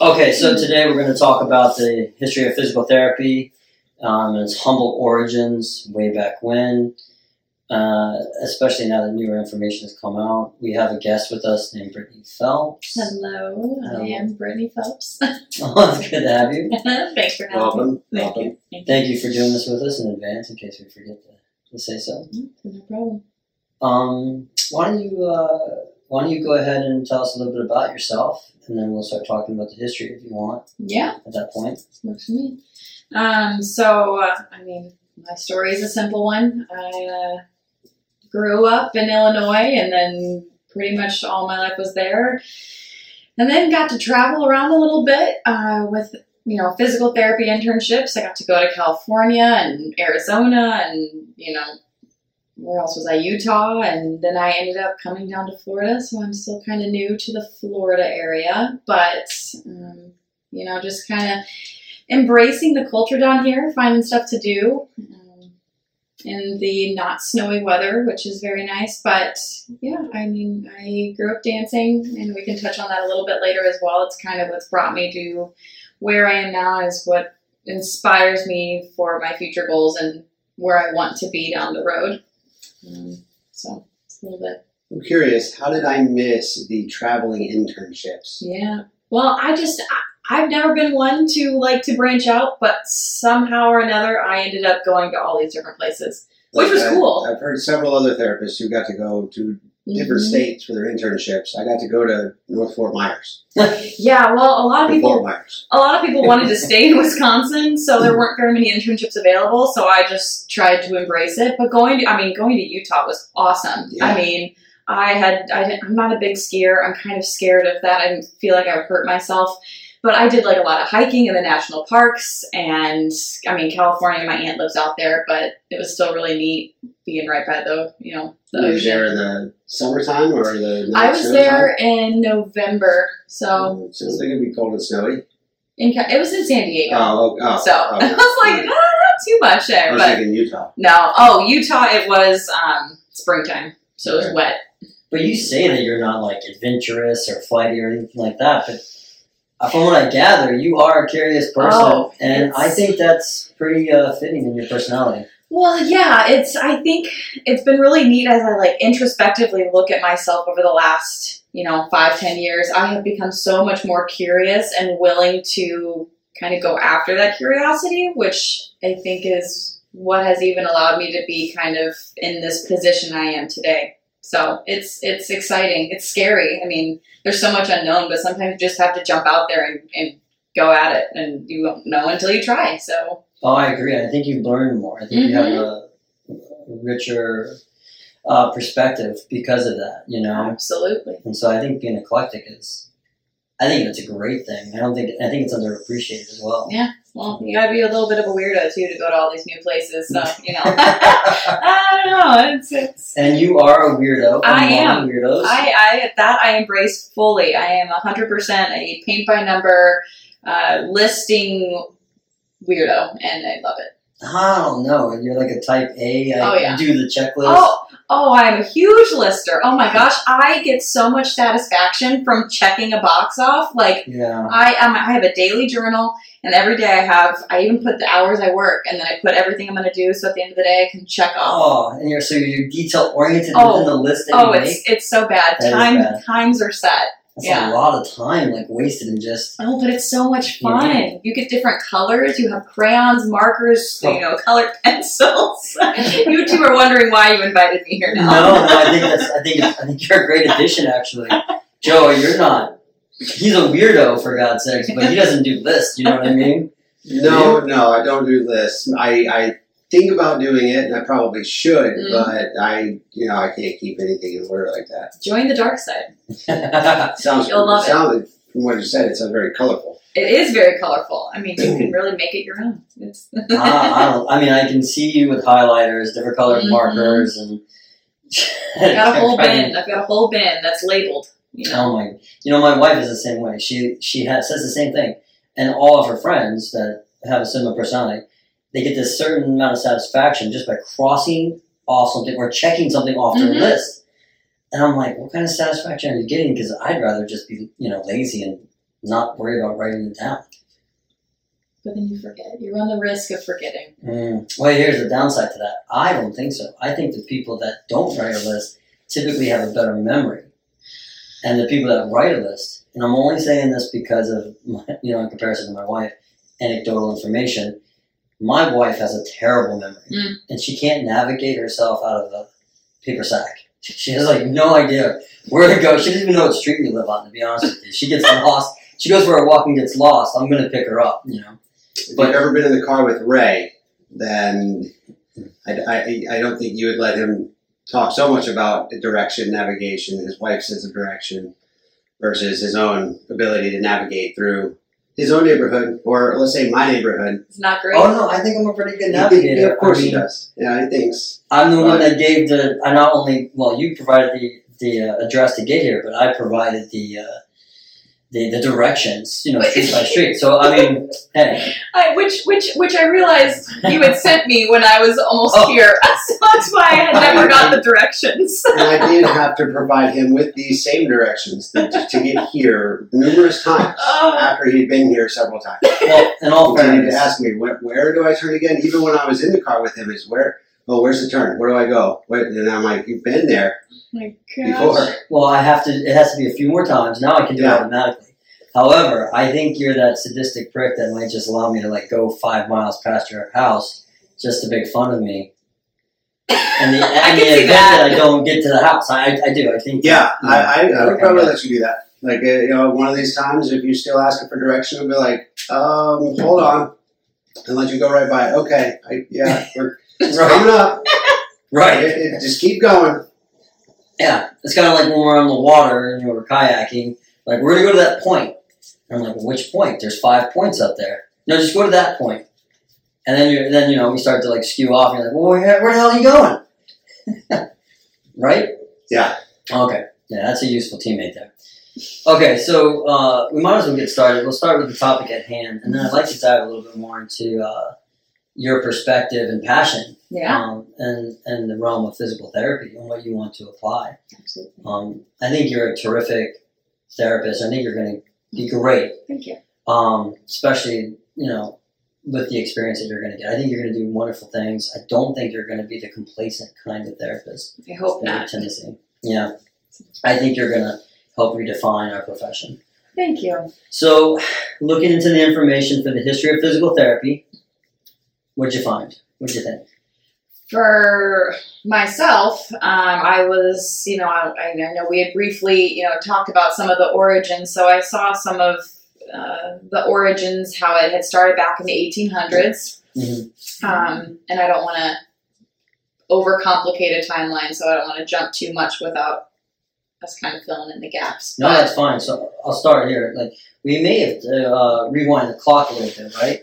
Okay, so today we're going to talk about the history of physical therapy um, and its humble origins way back when, uh, especially now that newer information has come out. We have a guest with us named Brittany Phelps. Hello, Hello. I am Brittany Phelps. Oh, it's good to have you. Thanks for having Welcome. me. Thank Welcome. you. Thank Thank you for doing this with us in advance in case we forget to, to say so. No problem. Um, why don't you uh, why don't you go ahead and tell us a little bit about yourself, and then we'll start talking about the history if you want Yeah, at that point. works for me. Um, so, uh, I mean, my story is a simple one. I uh, grew up in Illinois and then pretty much all my life was there. And then got to travel around a little bit uh, with, you know, physical therapy internships. I got to go to California and Arizona and, you know, where else was I? Utah. And then I ended up coming down to Florida. So I'm still kind of new to the Florida area. But, um, you know, just kind of embracing the culture down here, finding stuff to do. Um, in the not snowy weather, which is very nice. But yeah, I mean, I grew up dancing, and we can touch on that a little bit later as well. It's kind of what's brought me to where I am now, is what inspires me for my future goals and where I want to be down the road. Um, so it's a little bit. I'm curious, how did I miss the traveling internships? Yeah. Well, I just I, I've never been one to like to branch out, but somehow or another I ended up going to all these different places, which was I- cool. I've heard several other therapists who got to go to different Mhm. states for their internships. I got to go to North Fort Myers. Yeah, well, a lot of people Fort Myers. a lot of people wanted to stay in Wisconsin, so there weren't very many internships available. So I just tried to embrace it. But going to, I mean, going to Utah was awesome. Yeah. I mean, I had, I didn't, I'm not a big skier. I'm kind of scared of that. I feel like I would hurt myself. But I did like a lot of hiking in the national parks, and I mean, California. My aunt lives out there, but it was still really neat being right by the, you know, the Were you ocean. there in the summertime or the I was snow there in November, so time? It sounds like it'd be cold and snowy. in it was in San Diego. Oh, oh, oh, So oh, I was like, ah, not too much I there, was but thinking Utah. no. Oh, Utah, it was um, springtime, so it was wet. But you say that you're not like adventurous or flighty or anything like that, but from what I gather, you are a curious person, Oh, and I think that's pretty uh, fitting in your personality. Well, yeah, it's. I think it's been really neat as I like introspectively look at myself over the last, you know, five ten years. I have become so much more curious and willing to kind of go after that curiosity, which I think is what has even allowed me to be kind of in this position I am today. So it's it's exciting. It's scary. I mean, there's so much unknown, but sometimes you just have to jump out there and, and go at it, and you won't know until you try. So Oh, I agree. I think you learn more. I think you have a, a richer uh, perspective because of that. You know, absolutely. and so I think being eclectic is, I think it's a great thing. I don't think I think it's underappreciated as well. Yeah. Well, you gotta be a little bit of a weirdo too to go to all these new places. So you know, I don't know. It's it's. And you are a weirdo. I am. weirdos. I, I that I embrace fully. I am hundred percent a paint by number uh, listing weirdo, and I love it. I don't know. You're like a type A. I Oh, yeah. do the checklist. Oh, oh, I am a huge lister. Oh my gosh, I get so much satisfaction from checking a box off. Like Yeah. I um, I have a daily journal, and every day I have. I even put the hours I work, and then I put everything I'm going to do. So at the end of the day, I can check off. Oh, and you're so you're detail oriented Oh. within the list that Oh, you it's make. it's so bad. That Time bad. times are set. That's yeah. a lot of time like wasted in just. Oh, but it's so much fun. Yeah. You get different colors. You have crayons, markers, Oh. you know, colored pencils. you two are wondering why you invited me here No, now. no, I think that's. I think I think you're a great addition, actually. Joe, you're not. He's a weirdo for God's sakes, but he doesn't do lists. You know what I mean? No, no, I don't do lists. I, I think about doing it, and I probably should, Mm. but I, you know, I can't keep anything in order like that. Join the dark side. Sounds You'll love it. from what you said, it sounds very colorful. It is very colorful. I mean, you can really make it your own. It's Ah, I, I mean, I can see you with highlighters, different colored Mhm. markers, and. I've got a whole bin. I've got a whole bin that's labeled. You know. Oh my! You know, my wife is the same way. She she has, says the same thing, and all of her friends that have a similar personality, they get this certain amount of satisfaction just by crossing off something or checking something off their Mhm. list. And I'm like, what kind of satisfaction are you getting? Because I'd rather just be, you know, lazy and not worry about writing it down. But then you forget. You run the risk of forgetting. Mm. Well, here's the downside to that. I don't think so. I think the people that don't write a list typically have a better memory, and the people that write a list, and I'm only saying this because of my, you know in comparison to my wife, anecdotal information. My wife has a terrible memory, Mm. and she can't navigate herself out of the paper sack. She has like no idea where to go. She doesn't even know what street we live on. To be honest with you, she gets lost. She goes for a walk and gets lost. I'm gonna pick her up. You know. If But- you've ever been in the car with Ray, then I, I, I don't think you would let him talk so much about direction, navigation, his wife's sense of direction versus his own ability to navigate through his own neighborhood, or let's say my neighborhood. It's not great. Oh no, I think I'm a pretty good He- navigator. he- of course I he does. Yeah, he thinks. I'm the one that gave the. I not only well, you provided the the uh, address to get here, but I provided the uh, the the directions. You know, street by street. So I mean, hey, I, which which which I realized you had sent me when I was almost Oh. here. So that's why I had never got the directions. And I did have to provide him with these same directions to, to get here numerous times Oh. after he'd been here several times. well, in all He continued fairness, to ask me, where, where do I turn again? Even when I was in the car with him, is where, oh, where's the turn? Where do I go? Where, and I'm like, you've been there my before. well, I have to. It has to be a few more times. Now I can do Yeah. it automatically. However, I think you're that sadistic prick that might just allow me to like go five miles past your house just to make fun of me. And the, I and can the see event that. that I don't get to the house, I, I do. I think. Yeah, I, I, I would probably yeah. let you do that. Like, uh, you know, one of these times, if you're still asking for direction, I'll be like, um, hold on, and let you go right by it. Okay, I, yeah, we're Right. coming up. Right. It- it- just keep going. Yeah, it's kind of like when we're on the water and we're kayaking. Like we're gonna go to that point. And I'm like, well, which point? There's five points up there. No, just go to that point. And then you, then you know, we start to like skew off. And you're like, well, where, where the hell are you going? right? Yeah. Okay. Yeah, that's a useful teammate there. Okay, so uh, we might as well get started. We'll start with the topic at hand, and then I'd like to dive a little bit more into uh, your perspective and passion Yeah, um, and and the realm of physical therapy and what you want to apply. absolutely. Um, I think you're a terrific therapist. I think you're going to be great, Thank you. um, especially you know with the experience that you're going to get. I think you're going to do wonderful things. I don't think you're going to be the complacent kind of therapist I hope not. tendency. Yeah, I think you're going to help redefine our profession. Thank you. So, looking into the information for the history of physical therapy, what'd you find? What'd you think? For myself, um, I was, you know, I, I know we had briefly, you know, talked about some of the origins. So I saw some of uh, the origins, how it had started back in the 1800s. Mhm. Um, and I don't want to overcomplicate a timeline, so I don't want to jump too much without us kind of filling in the gaps. No, that's fine. So I'll start here. Like we may have to uh, rewind the clock a little bit, right?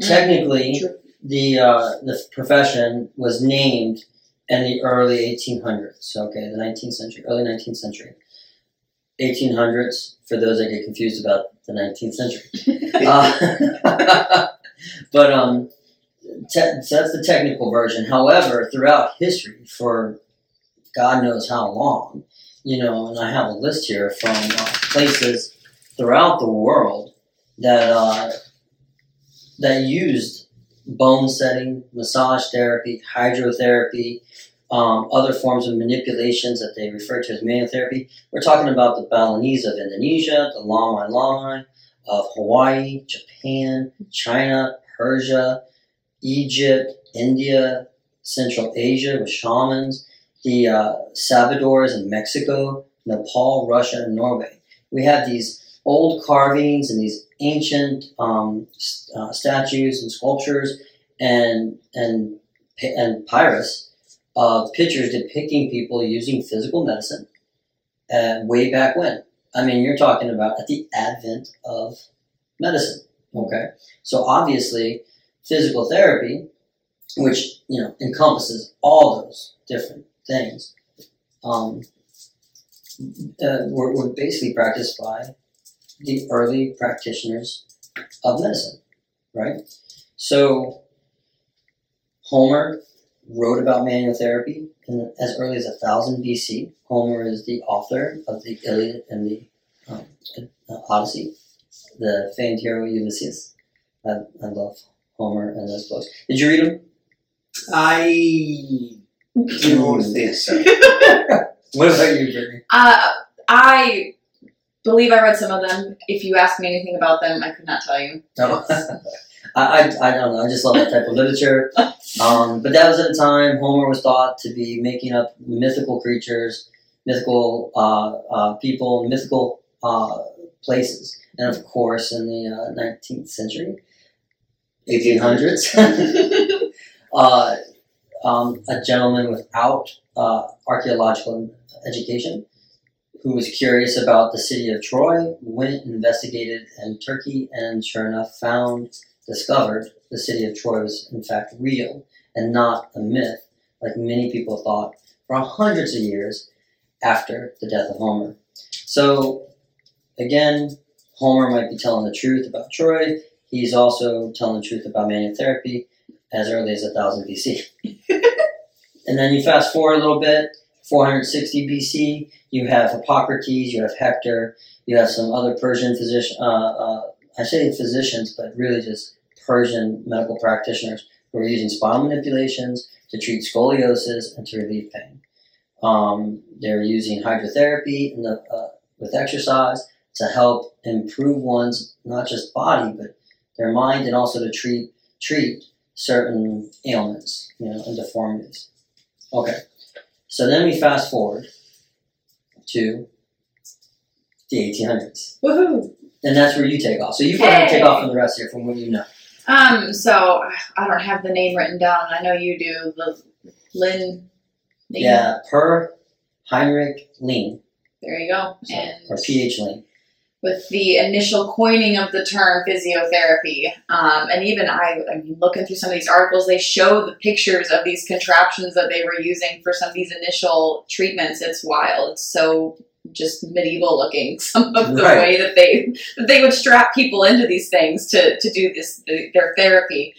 Mm. Technically, True. The uh, the profession was named in the early 1800s. Okay, the 19th century, early 19th century. 1800s for those that get confused about the 19th century. Uh, but um, te- so that's the technical version. However, throughout history, for God knows how long, you know, and I have a list here from uh, places throughout the world that uh, that used bone setting, massage therapy, hydrotherapy, um, other forms of manipulations that they refer to as manual therapy. We're talking about the Balinese of Indonesia, the Lomi Lomi of Hawaii, Japan, China, Persia, Egypt, India, Central Asia with shamans, the uh, Sabadors in Mexico, Nepal, Russia, and Norway. We have these old carvings and these ancient um, uh, statues and sculptures and and and papyrus of pictures depicting people using physical medicine uh, way back when. I mean, you're talking about at the advent of medicine. Okay, so obviously, physical therapy, which you know encompasses all those different things, um, uh, were, were basically practiced by the early practitioners of medicine, right? So Homer wrote about manual therapy in, as early as 1000 BC. Homer is the author of the Iliad and the um, uh, Odyssey. the famed hero Ulysses. I, I love Homer and those books. Did you read them? I don't think so. What about you, Brittany? Uh, I believe I read some of them. If you ask me anything about them, I could not tell you. No. I, I, I don't know. I just love that type of literature. Um, but that was at a time Homer was thought to be making up mythical creatures, mythical uh, uh, people, mythical uh, places. And of course, in the uh, 19th century, 1800s, uh, um, a gentleman without uh, archaeological education who was curious about the city of Troy went investigated in Turkey and sure enough found discovered the city of Troy was in fact real and not a myth like many people thought for hundreds of years after the death of Homer. So again, Homer might be telling the truth about Troy. He's also telling the truth about manual therapy as early as 1000 BC. and then you fast forward a little bit, 460 BC, you have Hippocrates, you have Hector, you have some other Persian physician, uh, uh, I say physicians, but really just Persian medical practitioners who are using spinal manipulations to treat scoliosis and to relieve pain. Um, they're using hydrotherapy the, uh, with exercise to help improve one's not just body but their mind and also to treat treat certain ailments, you know, and deformities. Okay, so then we fast forward to the 1800s, Woohoo! and that's where you take off. So you ahead and take off from the rest here from what you know. Um, so I don't have the name written down. I know you do. The Lynn. Lynn? Yeah, Per Heinrich Ling, There you go. so, And or PH Ling. With the initial coining of the term physiotherapy. Um, and even I, I mean, looking through some of these articles, they show the pictures of these contraptions that they were using for some of these initial treatments. It's wild. It's so just medieval looking. Some of the Right. way that they that they would strap people into these things to to do this their therapy.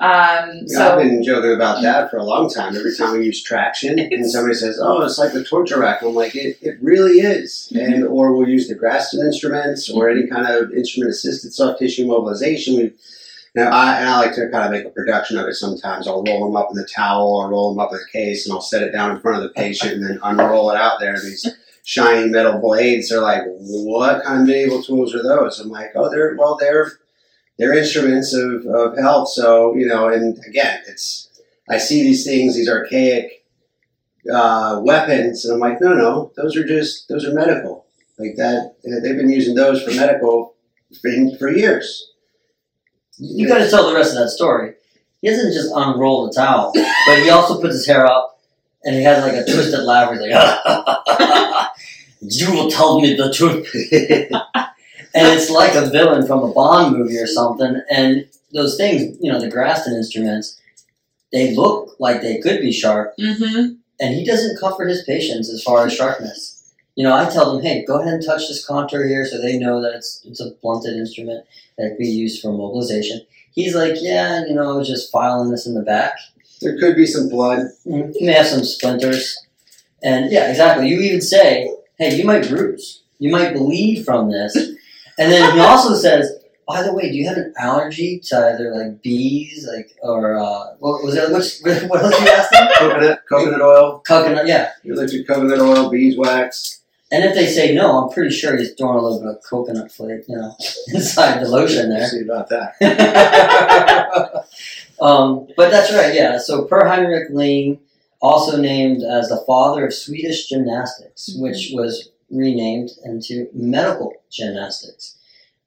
Um, Yeah, I've been joking about that for a long time. Every time we use traction, and somebody says, "Oh, it's like the torture rack," I'm like, "It, it really is." Mm-hmm. And or we'll use the Graston instruments or any kind of instrument-assisted soft tissue mobilization. We now I, and I like to kind of make a production of it. Sometimes I'll roll them up in the towel or roll them up in the case, and I'll set it down in front of the patient, and then unroll it out there. And these shiny metal blades. They're like, "What kind of medieval tools are those?" I'm like, "Oh, they're well, they're." They're instruments of, of health. So, you know, and again, it's, I see these things, these archaic uh, weapons, and I'm like, no, no, those are just, those are medical. Like that, they've been using those for medical for, for years. You got to tell the rest of that story. He doesn't just unroll the towel, but he also puts his hair up and he has like a twisted laugh. He's like, "You will tell me the truth," and it's like a villain from a Bond movie or something. And those things, you know, the Graston instruments, they look like they could be sharp, hmm and he doesn't comfort his patients as far as sharpness. You know, I tell them, hey, go ahead and touch this contour here so they know that it's it's a blunted instrument that we use for mobilization. He's like, yeah, you know, just filing this in the back. There could be some blood. Mm, You may have some splinters. And yeah, exactly. You even say, hey, you might bruise. You might bleed from this. And then he also says, by the way, do you have an allergy to either like bees, like, or, uh, what was it? Which, what else you asked them? Coconut, coconut oil, Coconut, yeah. electric coconut oil, beeswax. And if they say no, I'm pretty sure he's throwing a little bit of coconut flake, you know, inside the lotion there. See about that. um, but that's right, yeah. So Per Heinrich Ling, also named as the father of Swedish gymnastics, Mhm. which was renamed into medical gymnastics.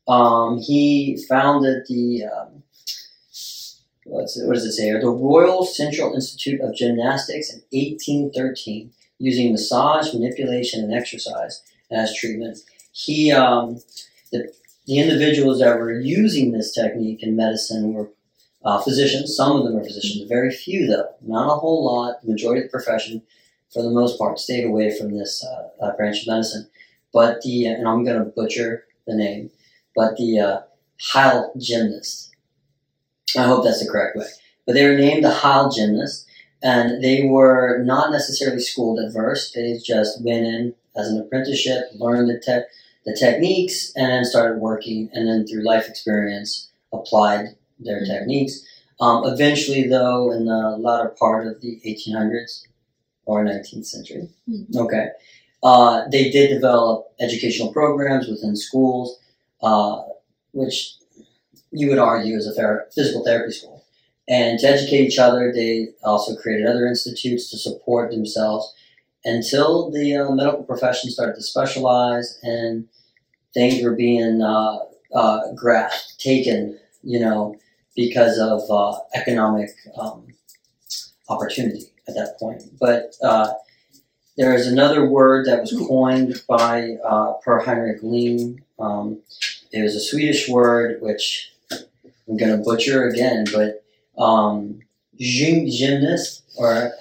Um, he founded the um, what's it, what does it say? The Royal Central Institute of Gymnastics in 1813, using massage, manipulation, and exercise as treatment. He um, the the individuals that were using this technique in medicine were uh, physicians. Some of them are physicians, very few though, not a whole lot. The majority of the profession, for the most part, stayed away from this uh, uh, branch of medicine. But the and I'm going to butcher the name, but the uh, Heil gymnast. I hope that's the correct way. But they were named the Heil gymnast, and they were not necessarily schooled at first. They just went in as an apprenticeship, learned the te- the techniques and then started working, and then through life experience applied their Mhm. techniques. Um, eventually, though, in the latter part of the 1800s or 19th century, Mhm. okay, uh, they did develop educational programs within schools, uh, which you would argue is a ther- physical therapy school. And to educate each other, they also created other institutes to support themselves until the uh, medical profession started to specialize and things were being uh, uh, grasped, taken, you know, because of uh, economic um, opportunity at that point. But uh, there is another word that was coined by uh, Per Heinrich Ling. Um, it was a Swedish word, which I'm going to butcher again, but um, gym- gymnast, or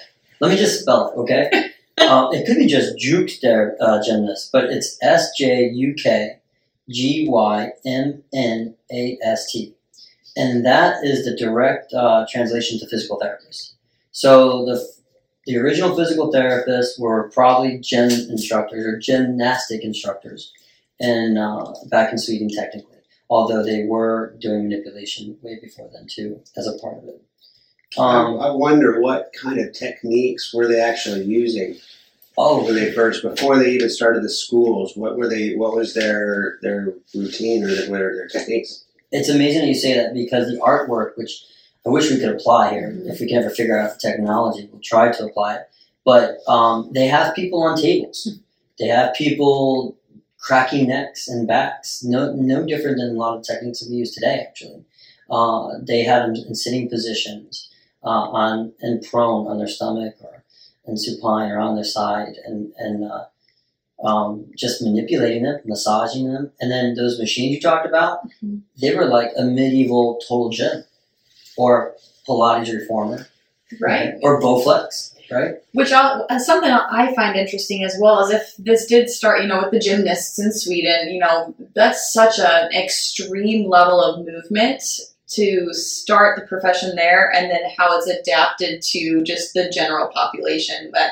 let me just spell it, okay? uh, it could be just juke there, uh, gymnast, but it's S J U K G Y M N A S T. And that is the direct uh, translation to physical therapist. So the the original physical therapists were probably gym instructors or gymnastic instructors, and uh, back in Sweden technically, although they were doing manipulation way before then too, as a part of it. Um, I, I wonder what kind of techniques were they actually using oh, when they first, before they even started the schools. What were they? What was their their routine or their, their techniques? it's amazing that you say that because the artwork, which I wish we could apply here, if we can ever figure out the technology, we'll try to apply it. But um, they have people on tables. They have people cracking necks and backs. No, no different than a lot of techniques that we use today. Actually, uh, they had them in sitting positions, uh, on and prone on their stomach or in supine or on their side, and and uh, um, just manipulating them, massaging them, and then those machines you talked about, Mhm. they were like a medieval total gym, or Pilates reformer, Right. or Bowflex, right? Which I'll, uh, something I find interesting as well is if this did start, you know, with the gymnasts in Sweden, you know, that's such an extreme level of movement to start the profession there, and then how it's adapted to just the general population. But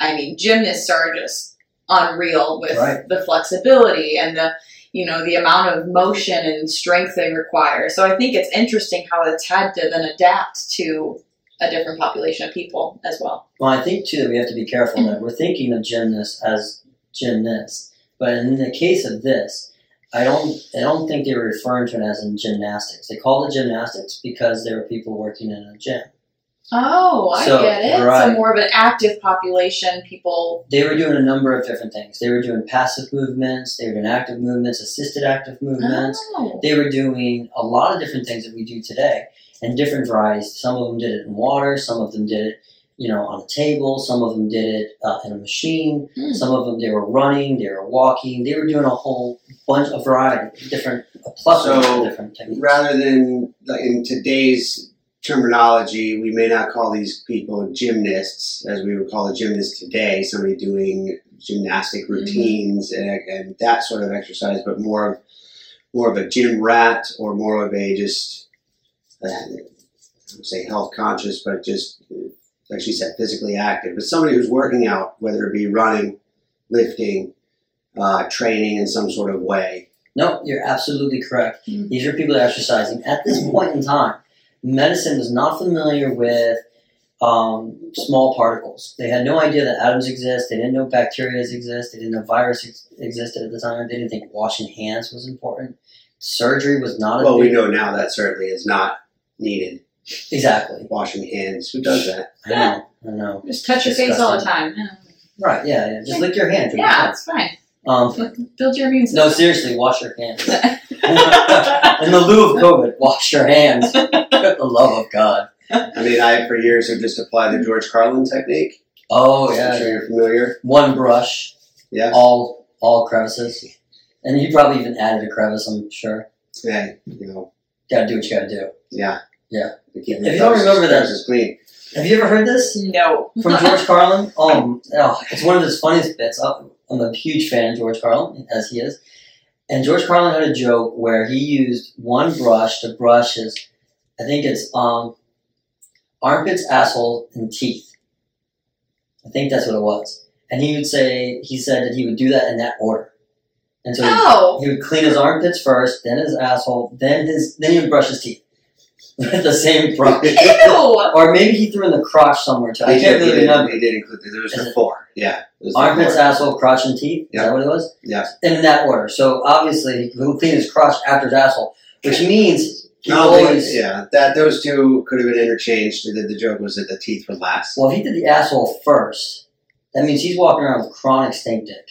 I mean, gymnasts are just unreal with Right. the flexibility and the you know the amount of motion and strength they require. So I think it's interesting how it's had to then adapt to a different population of people as well. Well, I think too that we have to be careful that we're thinking of gymnasts as gymnasts, but in the case of this, I don't, I don't think they were referring to it as in gymnastics. They called it gymnastics because there were people working in a gym. Oh, I So, get it. So right. more of an active population, people. They were doing a number of different things. They were doing passive movements. They were doing active movements, assisted active movements. Oh, They were doing a lot of different things that we do today, and different varieties. Some of them did it in water. Some of them did it, you know, on a table. Some of them did it uh, in a machine. Hmm. Some of them they were running. They were walking. They were doing a whole bunch of variety, different, a plethora So, of different techniques. Rather than like in today's terminology, we may not call these people gymnasts, as we would call a gymnast today, somebody doing gymnastic routines and, and that sort of exercise, but more of more of a gym rat or more of a just uh, say health conscious, but just like she said, physically active. But somebody who's working out, whether it be running, lifting, uh, training in some sort of way. No, you're absolutely correct. Mm. These are people that are exercising. At this point in time, medicine was not familiar with um, small particles. They had no idea that atoms exist. They didn't know bacteria exist. They didn't know virus ex- existed at the time. They didn't think washing hands was important. Surgery was not a Well, we know now that certainly is not needed. exactly. Washing hands. Who does that? I know. I know. just touch your face all the time. Yeah, Right? Yeah. Yeah. Just lick your hand. drink yeah your it's fine. Um, Build your immune no, seriously, wash your hands. In the lieu of COVID, wash your hands. For the love of God. I mean, I for years have just applied the George Carlin technique. Oh yeah, I'm yeah, sure you're familiar. one brush, Yeah. all all crevices, and you probably even added a crevice. I'm sure. Yeah, you know, Got to do what you got to do. yeah. Yeah. To keep If you don't remember that- premises clean. Have you ever heard this no. from George Carlin? Oh, oh, it's one of his funniest bits. I'm I'm a huge fan of George Carlin, as he is. And George Carlin had a joke where he used one brush to brush his, I think it's um, armpits, asshole, and teeth. I think that's what it was. And he would say, he said that he would do that in that order. and so he- he would clean his armpits first, then his asshole, then his then he would brush his teeth with the same brush. Ew. or maybe he threw in the crotch somewhere too. I He can't really he did- remember. He did include there was Is the four. Yeah. it was the Armpits, four. asshole, crotch, and teeth. Is Yeah. that what it was? Yeah. In that order. So obviously he would clean his crotch after his asshole, which means he I don't always. yeah, that those two could have been interchanged. The, the joke was that the teeth were last. Well, if he did the asshole first, that means he's walking around with chronic stink dick.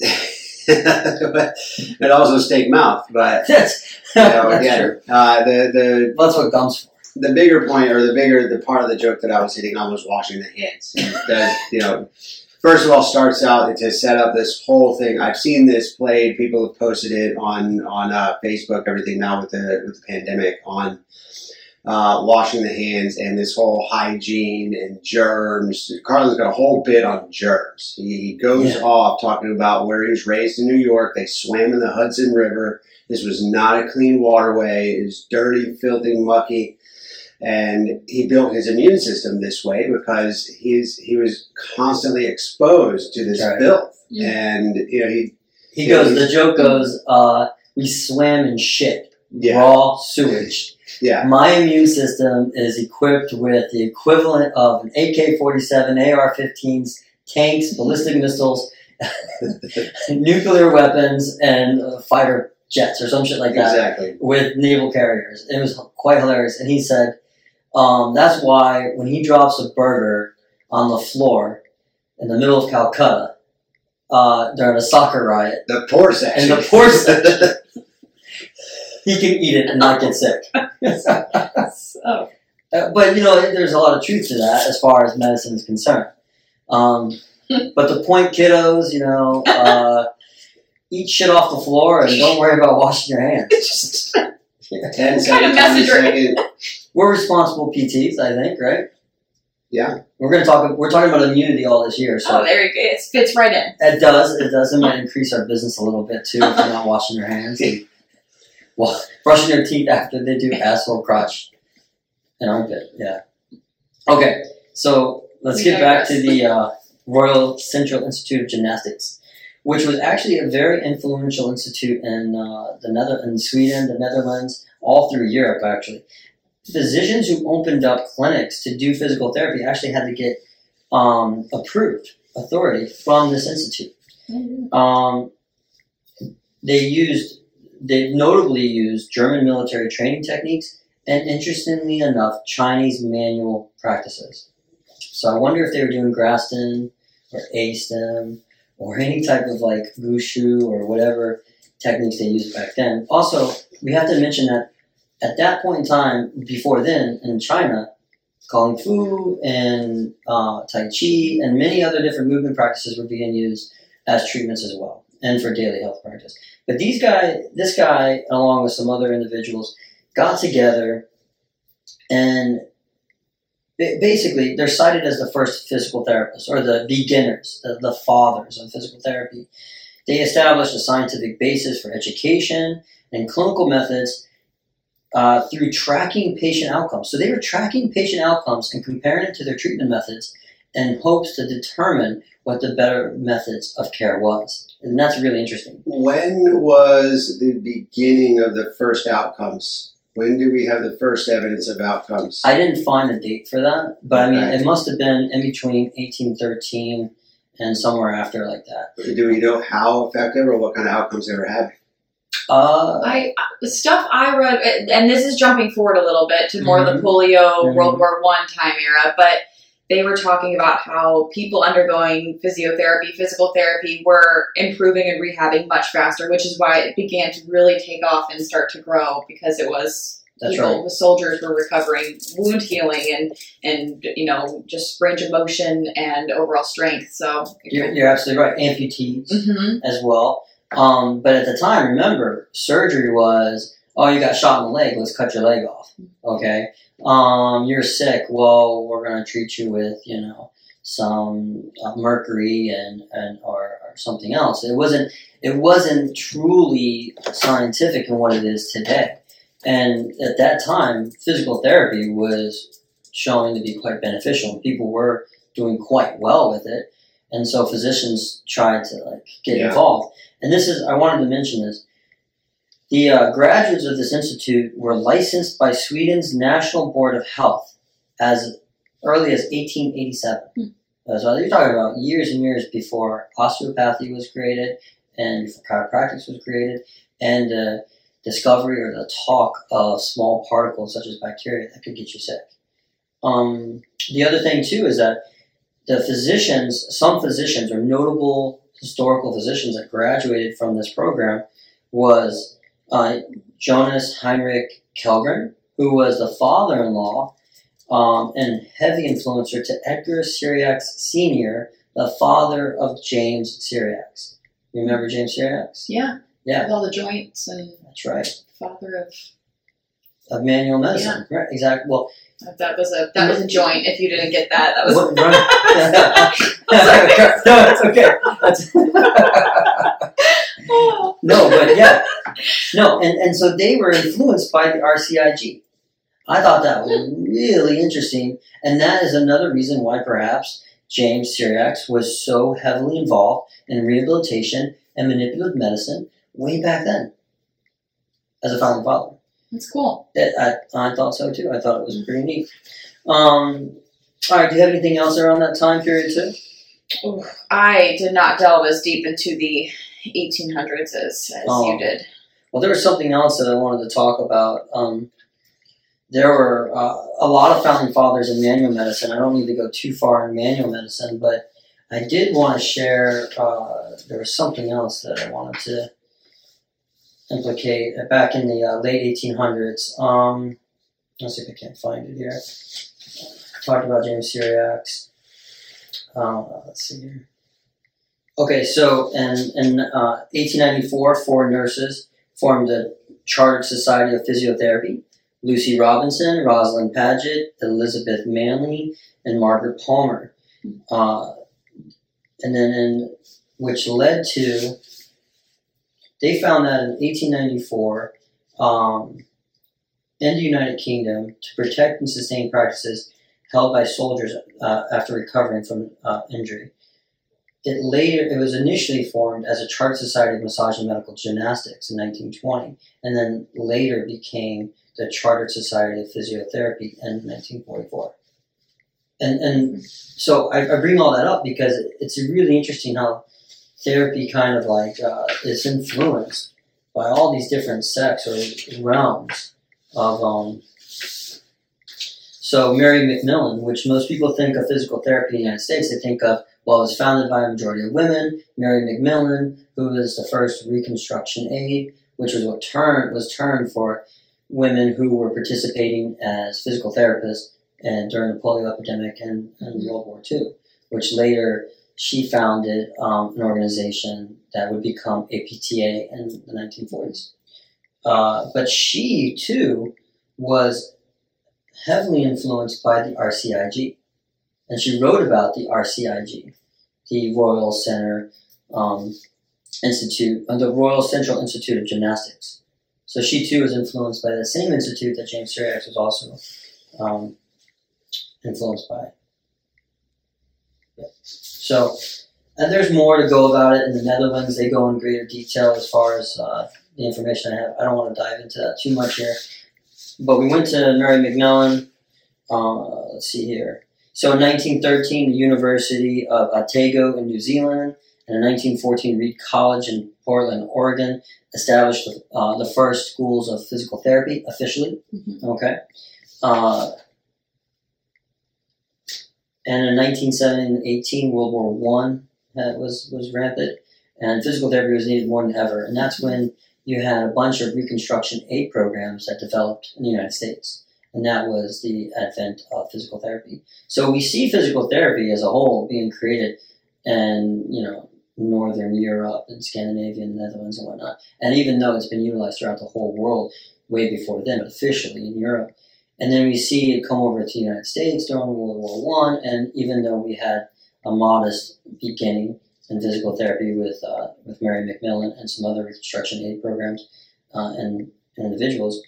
it also steak mouth, but That's, you know, that's again, true. uh, the the That's what gums for. the bigger point or the bigger the part of the joke that I was hitting on was washing the hands. That you know, first of all, starts out to set up this whole thing. I've seen this played. People have posted it on on uh, Facebook. Everything now with the with the pandemic on uh, washing the hands and this whole hygiene and germs. Carlin's got a whole bit on germs. He, he goes Yeah. off talking about where he was raised in New York. They swam in the Hudson River. This was not a clean waterway. It was dirty, filthy, mucky. And he built his immune system this way because he's he was constantly exposed to this Right. filth. Mm. And you know he He goes, he's- the joke goes, uh, we swam in shit, yeah raw sewage. Yeah My immune system is equipped with the equivalent of an AK 47, AR 15s, tanks, ballistic missiles, nuclear weapons, and uh, fighter jets or some shit like that exactly with naval carriers. It was quite hilarious. And he said, um, that's why when he drops a burger on the floor in the middle of Calcutta uh, during a soccer riot, the poor section And the poor section. He can eat it and not get sick. So, Uh, but you know, there's a lot of truth to that as far as medicine is concerned. Um, but the point, kiddos, you know, uh, eat shit off the floor and don't worry about washing your hands. just, Ten What kind of 20 message. We're responsible PTs, I think, right? Yeah. We're gonna talk. We're talking about immunity all this year, so oh, there you go. It fits right in. it does. It does. It might increase our business a little bit too if you're not washing your hands. And, well, brushing their teeth after they do asshole, crotch, and armpit. Yeah. Okay, so let's We get back to the uh, Royal Central Institute of Gymnastics, which was actually a very influential institute in uh, the Nether in Sweden, the Netherlands, all through Europe. Actually, physicians who opened up clinics to do physical therapy actually had to get um, approved authority from this institute. Um, they used, they notably used German military training techniques and, interestingly enough, Chinese manual practices. So I wonder if they were doing Graston or ASTYM or any type of like wushu or whatever techniques they used back then. Also, we have to mention that at that point in time, before then, in China, Kung Fu and uh, Tai Chi and many other different movement practices were being used as treatments as well and for daily health practice. But these guy, this guy, along with some other individuals, got together and basically they're cited as the first physical therapists or the beginners, the, the fathers of physical therapy. They established a scientific basis for education and clinical methods uh, through tracking patient outcomes. So they were tracking patient outcomes and comparing it to their treatment methods in hopes to determine what the better methods of care was. And that's really interesting. When was the beginning of the first outcomes? When do we have the first evidence of outcomes? I didn't find a date for that, but I mean, Okay. it must have been in between 1813 and somewhere after like that. do we know how effective or what kind of outcomes they were having? Uh, I stuff I read, and this is jumping forward a little bit to more Mhm. the polio Mhm. World War One time era, but they were talking about how people undergoing physiotherapy, physical therapy, were improving and rehabbing much faster, which is why it began to really take off and start to grow because it was that's people, right. the soldiers were recovering wound healing and and you know just range of motion and overall strength. So You're, you're absolutely right. Amputees Mhm. as well. Um, but at the time, remember, surgery was, oh, you got shot in the leg, let's cut your leg off. Okay? Um, you're sick, well, we're going to treat you with, you know, some uh, mercury and, and or, or something else. It wasn't it wasn't truly scientific in what it is today. And at that time, physical therapy was showing to be quite beneficial. People were doing quite well with it. And so physicians tried to like get Yeah. involved. and this is I wanted to mention this. The uh, graduates of this institute were licensed by Sweden's National Board of Health as early as 1887. Hmm. Uh, so you're talking about years and years before osteopathy was created and before chiropractic was created, and uh, discovery or the talk of small particles such as bacteria that could get you sick. Um, the other thing too is that the physicians, some physicians or notable historical physicians that graduated from this program was uh, Jonas Heinrich Kellgren, who was the father-in-law um, and heavy influencer to Edgar Cyriax Sr., the father of James Cyriax. You remember James Cyriax? Yeah. Yeah. With all the joints and That's right. father of Of manual medicine. Right, exactly. Well, that was a that was a joint. If you didn't get that, that was right. no, it's okay. That's no, but yeah, no, and, and so they were influenced by the RCIG. I thought that was really interesting, and that is another reason why perhaps James Cyriax was so heavily involved in rehabilitation and manipulative medicine way back then as a founding father. That's cool. I, I thought so too. I thought it was pretty neat. Um, all right, do you have anything else around that time period too? I did not delve as deep into the 1800s as, as Oh. you did. Well, there was something else that I wanted to talk about. Um, there were uh, a lot of founding fathers in manual medicine. I don't need to go too far in manual medicine, but I did want to share. Uh, there was something else that I wanted to implicate back in the uh, late 1800s. Um, let's see if I can't find it here. talked about James Cyriax. Uh, let's see here. Okay, so in, in uh, 1894, four nurses formed the Chartered Society of Physiotherapy. Lucy Robinson, Rosalind Paget, Elizabeth Manley, and Margaret Palmer. Uh, and then, in, which led to, they found that in 1894, um, in the United Kingdom, to protect and sustain practices held by soldiers uh, after recovering from uh, injury. It later, it was initially formed as a Chartered Society of Massage and Medical Gymnastics in 1920, and then later became the Chartered Society of Physiotherapy in 1944. And, and so I, I bring all that up because it's really interesting how therapy kind of like uh, is influenced by all these different sects or realms of. Um, so Mary McMillan, which most people think of physical therapy in the United States, they think of well, it was founded by a majority of women. Mary McMillan, who was the first Reconstruction aide, which was what term was termed for women who were participating as physical therapists and during the polio epidemic and, and World War II, which later she founded um, an organization that would become APTA in the 1940s. Uh, but she too was heavily influenced by the RCIG, and she wrote about the RCIG, the Royal Center um, Institute, uh, the Royal Central Institute of Gymnastics. So she too was influenced by the same institute that James Cyriax was also um, influenced by. So, and there's more to go about it in the Netherlands. They go in greater detail as far as uh, the information I have. I don't want to dive into that too much here. But we went to Mary McMillan. Uh, let's see here. So in 1913, the University of Otago in New Zealand and in 1914, Reed College in Portland, Oregon, established uh, the first schools of physical therapy officially. Mhm. Okay. Uh, and in 1917, 18, World War One uh, was was rampant, and physical therapy was needed more than ever. And that's when you had a bunch of Reconstruction aid programs that developed in the United States, and that was the advent of physical therapy. So we see physical therapy as a whole being created, and you know, Northern Europe and Scandinavia and the Netherlands and whatnot. And even though it's been utilized throughout the whole world way before then, but officially in Europe. And then we see it come over to the United States during World War One, and even though we had a modest beginning in physical therapy with uh, with Mary McMillan and some other Reconstruction aid programs uh, and, and individuals,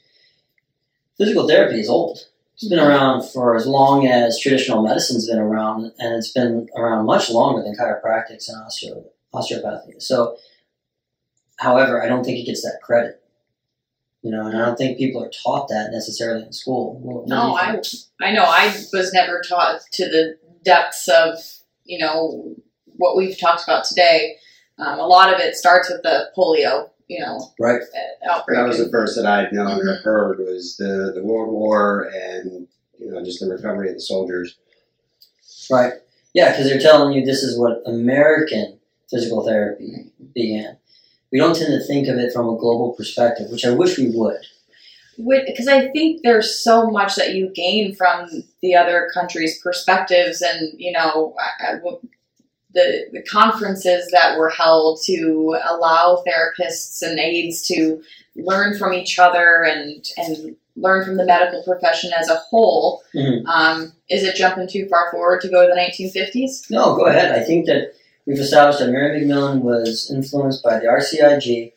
physical therapy is old. It's been around for as long as traditional medicine's been around, and it's been around much longer than chiropractics and osteo- osteopathy. So However, I don't think it gets that credit. You know, and I don't think people are taught that necessarily in school. What- No, I? I know I was never taught to the depths of you know what we've talked about today. Um, a lot of it starts with the polio, you know, right. uh, outbreak. That was the first that I'd known or Mhm. heard was the, the World War and you know just the recovery of the soldiers. Right. Yeah, because they're telling you this is what American physical therapy began. We don't tend to think of it from a global perspective, which I wish we would. because I think there's so much that you gain from the other countries' perspectives, and you know, I, I, the the conferences that were held to allow therapists and aides to learn from each other and and learn from the medical profession as a whole. Mhm. Um, is it jumping too far forward to go to the 1950s? No, go ahead. I think that we've established that Mary McMillan was influenced by the RCIG.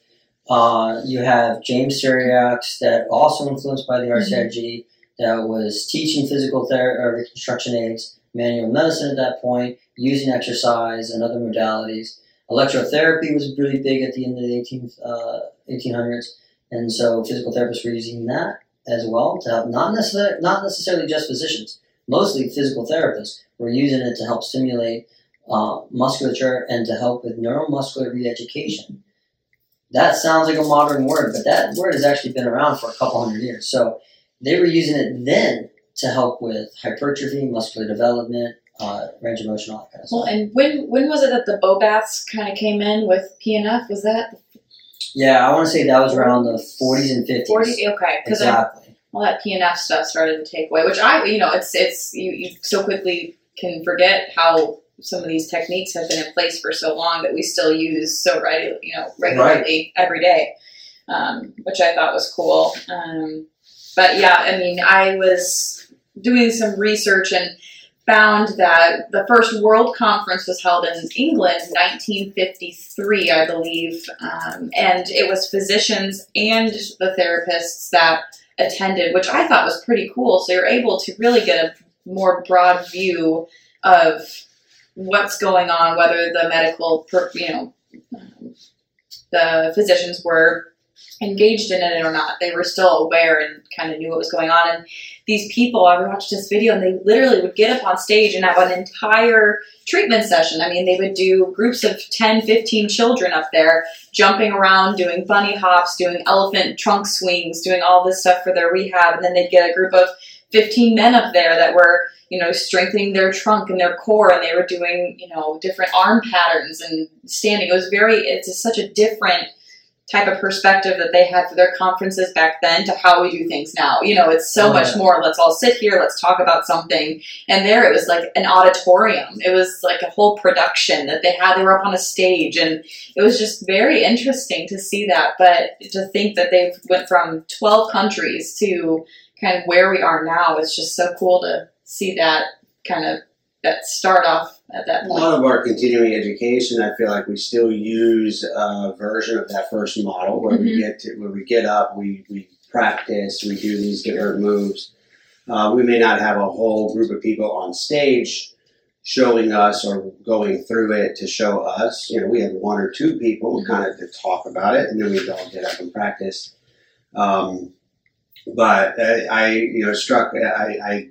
Uh, you have James Cyriax that also influenced by the RCIG that was teaching physical therapy or reconstruction aids, manual medicine at that point, using exercise and other modalities. Electrotherapy was really big at the end of the 18, uh, 1800s, and so physical therapists were using that as well to help not necessarily not necessarily just physicians, mostly physical therapists were using it to help stimulate uh, musculature and to help with neuromuscular re-education. That sounds like a modern word, but that word has actually been around for a couple hundred years. So they were using it then to help with hypertrophy, muscular development, uh, range of motion, all that kind of stuff. Well, and when when was it that the Bobaths kind of came in with PNF? Was that Yeah, I want to say that was around the 40s and 50s. 40? Okay, Exactly. all that PNF stuff started to take away, which I, you know, it's it's you, you so quickly can forget how some of these techniques have been in place for so long that we still use so regularly, you know, regularly every day, um, which I thought was cool. Um, but yeah, I mean, I was doing some research and found that the first World Conference was held in England, 1953, I believe, um, and it was physicians and the therapists that attended, which I thought was pretty cool. So you're able to really get a more broad view of what's going on, whether the medical, you know, um, the physicians were engaged in it or not. They were still aware and kind of knew what was going on. And these people, I watched this video and they literally would get up on stage and have an entire treatment session. I mean, they would do groups of 10, 15 children up there jumping around, doing bunny hops, doing elephant trunk swings, doing all this stuff for their rehab. And then they'd get a group of 15 men up there that were, you know, strengthening their trunk and their core and they were doing, you know, different arm patterns and standing. It was very, it's such a different type of perspective that they had for their conferences back then to how we do things now. You know, it's so Oh, much yeah. more. Let's all sit here, let's talk about something. And there it was like an auditorium. It was like a whole production that they had. They were up on a stage and it was just very interesting to see that. But to think that they've went from 12 countries to kind of where we are now, it's just so cool to see that kind of that start off at that A lot of our continuing education, I feel like we still use a version of that first model where we Mhm. get to where we get up, we, we practice, we do these different moves. Uh, we may not have a whole group of people on stage showing us or going through it to show us. You know, we have one or two people Mhm. kind of to talk about it, and then we all get up and practice. Um, but uh, I, you know, struck. I, I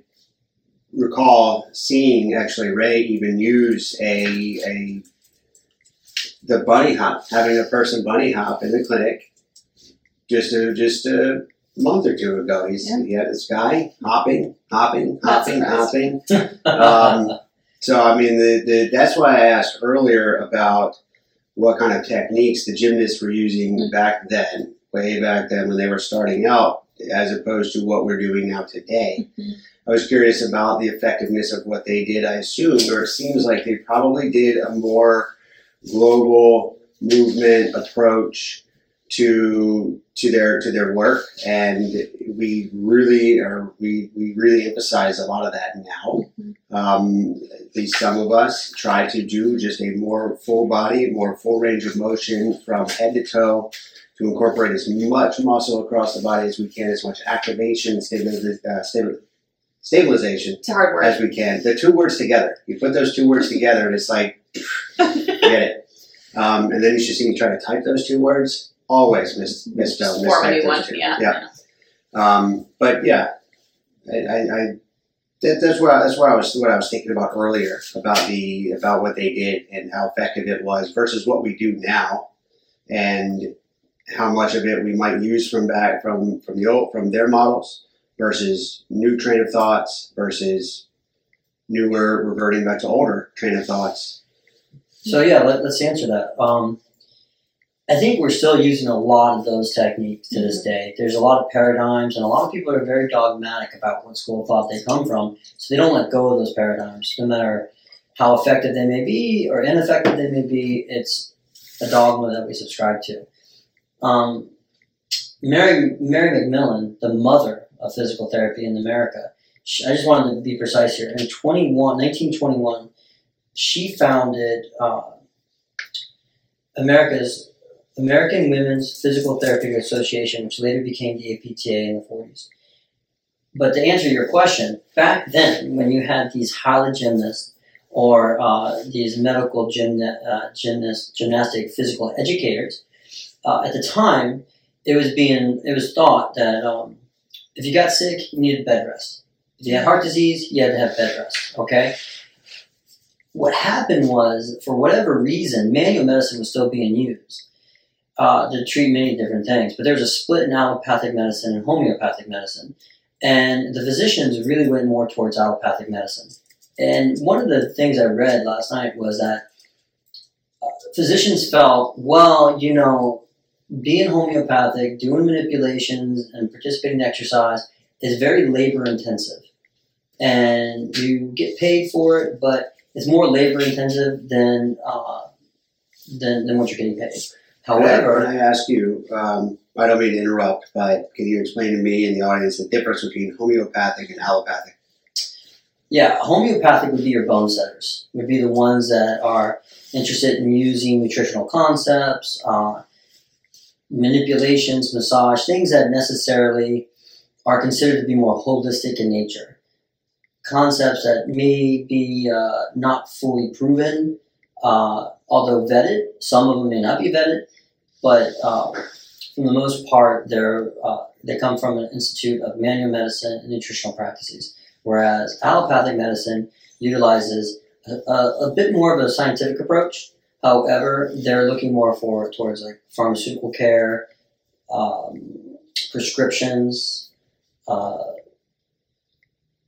recall seeing actually Ray even use a a the bunny hop, having a person bunny hop in the clinic, just a just a month or two ago. He's Yeah. he had this guy hopping, hopping, hopping, hopping. Um, so I mean, the, the that's why I asked earlier about what kind of techniques the gymnasts were using Mm. back then, way back then when they were starting out, as opposed to what we're doing now today. Mhm. I was curious about the effectiveness of what they did. I assumed, or it seems like they probably did a more global movement approach to to their to their work, and we really are we we really emphasize a lot of that now. Um, at least some of us try to do just a more full body, more full range of motion from head to toe to incorporate as much muscle across the body as we can, as much activation, stabiliz- uh, stabil- stabilization It's hard word. as we can. The two words together. You put those two words together, and it's like, get it. Um, and then you should see me try to type those two words. Always mis- misspell, Form a mistype those one. two. Yeah. yeah. Um, but yeah, I, I, I that, that's what I, that's what I was what I was thinking about earlier about the about what they did and how effective it was versus what we do now, and how much of it we might use from back from from the old from their models versus new train of thoughts versus newer reverting back to older train of thoughts. So yeah, let, let's answer that. Um, I think we're still using a lot of those techniques to this day. There's a lot of paradigms, and a lot of people are very dogmatic about what school of thought they come from, so they don't let go of those paradigms, no matter how effective they may be or ineffective they may be. It's a dogma that we subscribe to. Um, Mary Mary McMillan, the mother of physical therapy in America, she, I just wanted to be precise here. In 21, 1921, she founded uh, America's American Women's Physical Therapy Association, which later became the APTA in the 40s. But to answer your question, back then, when you had these heilgymnasts or uh, these medical gymna- uh, gymnast, gymnastic physical educators, uh, at the time, it was being it was thought that um, if you got sick, you needed bed rest. If you had heart disease, you had to have bed rest. Okay. What happened was, for whatever reason, manual medicine was still being used uh, to treat many different things. But there was a split in allopathic medicine and homeopathic medicine. And the physicians really went more towards allopathic medicine. And one of the things I read last night was that uh, physicians felt, well, you know, being homeopathic, doing manipulations, and participating in exercise is very labor intensive. And you get paid for it, but it's more labor intensive than, uh, than, than what you're getting paid. However, can I ask you? Um, I don't mean to interrupt, but can you explain to me and the audience the difference between homeopathic and allopathic? Yeah, homeopathic would be your bone setters. Would be the ones that are interested in using nutritional concepts, uh, manipulations, massage, things that necessarily are considered to be more holistic in nature. Concepts that may be uh, not fully proven, uh, although vetted. Some of them may not be vetted, but uh, for the most part, they're uh, they come from an institute of manual medicine and nutritional practices whereas allopathic medicine utilizes a, a, a, bit more of a scientific approach. However, they're looking more for towards like pharmaceutical care, um, prescriptions, uh,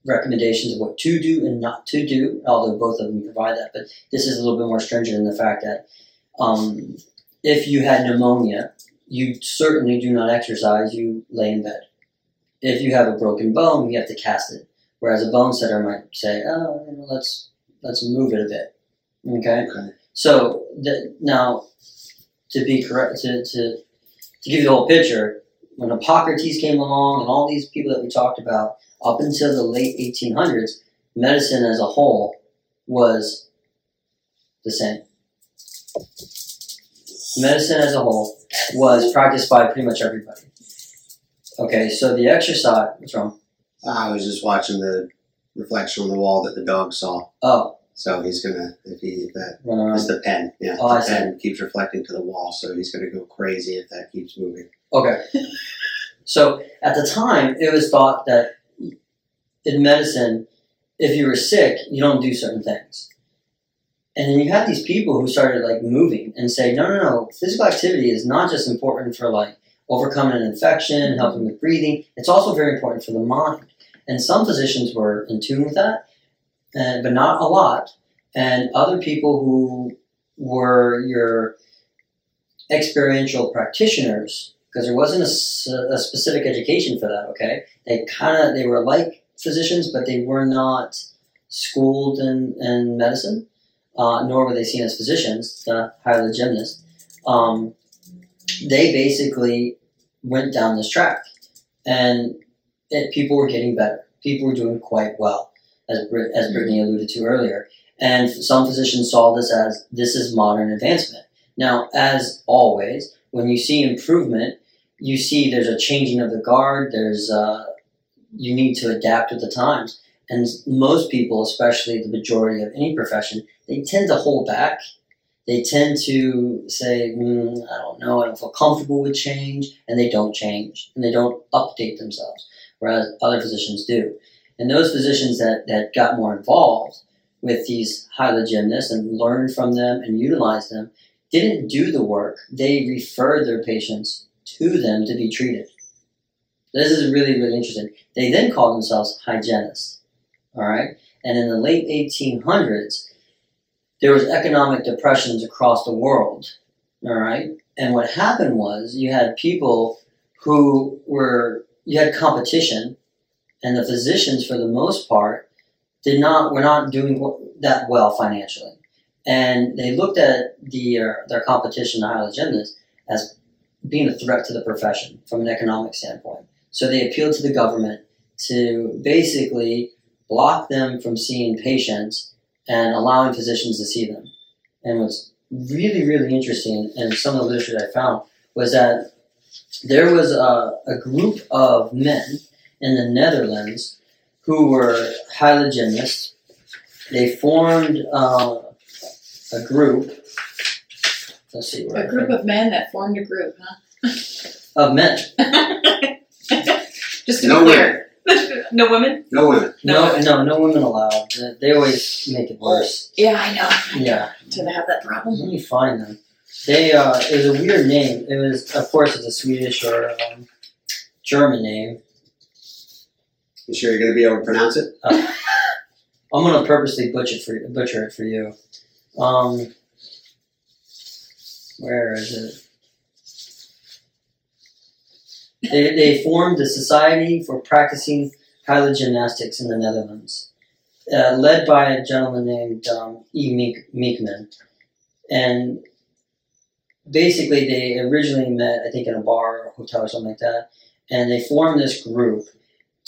recommendations of what to do and not to do. Although both of them provide that, but this is a little bit more stringent in the fact that um, if you had pneumonia, you certainly do not exercise. You lay in bed. If you have a broken bone, you have to cast it. Whereas a bone setter might say, "Oh, let's let's move it a bit." Okay. Okay. So the, now, to be correct, to, to to give you the whole picture, when Hippocrates came along and all these people that we talked about, up until the late 1800s, medicine as a whole was the same. Medicine as a whole was practiced by pretty much everybody. Okay, so the exercise. What's wrong? I was just watching the reflection on the wall that the dog saw. Oh, So he's gonna if he that uh, run is the pen. Yeah, I the pen keeps reflecting to the wall, so he's gonna go crazy if that keeps moving. Okay. So at the time, it was thought that in medicine, if you were sick, you don't do certain things. And then you had these people who started like moving and say, no, no, no, physical activity is not just important for like overcoming an infection, helping with breathing. It's also very important for the mind. And some physicians were in tune with that, and, but not a lot. And other people who were your experiential practitioners because there wasn't a specific education for that. Okay, they kind of they were like physicians, but they were not schooled in, in medicine, uh, nor were they seen as physicians. The heilgymnast, um, they basically went down this track, and it, people were getting better. People were doing quite well, as as Brittany alluded to earlier. And some physicians saw this as this is modern advancement. Now, as always, when you see improvement, you see there's a changing of the guard. There's uh, you need to adapt with the times, and most people, especially the majority of any profession, they tend to hold back. they tend to say, mm, I don't know, I don't feel comfortable with change, and they don't change, and they don't update themselves, whereas other physicians do. And those physicians that, that got more involved with these heilgymnasts and learned from them and utilized them didn't do the work. They referred their patients to them to be treated. This is really, really interesting. They then called themselves hygienists. All right? And in the late 1800s, there was economic depressions across the world. All right? And what happened was you had people who were, you had competition, and the physicians, for the most part, did not, were not doing that well financially. And they looked at the, uh, their competition, the hygienists, as being a threat to the profession from an economic standpoint. So they appealed to the government to basically block them from seeing patients and allowing physicians to see them. And what's really, really interesting, and some of the literature I found, was that there was a, a group of men in the Netherlands who were hygienists. They formed uh, a group. Let's see. A group of men that formed a group, huh? Of men. Just to No be clear. no women? No women. No, no, no women allowed. They always make it worse. Yeah, I know. Yeah. Do they have that problem? Let me find them. They uh, it was a weird name. It was, of course, it's a Swedish or um, German name. You sure you're going to be able to pronounce it? I'm gonna purposely butcher it for butcher it for you. Um, where is it? They, they formed the Society for Practicing Gymnastics in the Netherlands, uh, led by a gentleman named um, E. Meek, Meekman. And basically, they originally met, I think, in a bar or hotel or something like that, and they formed this group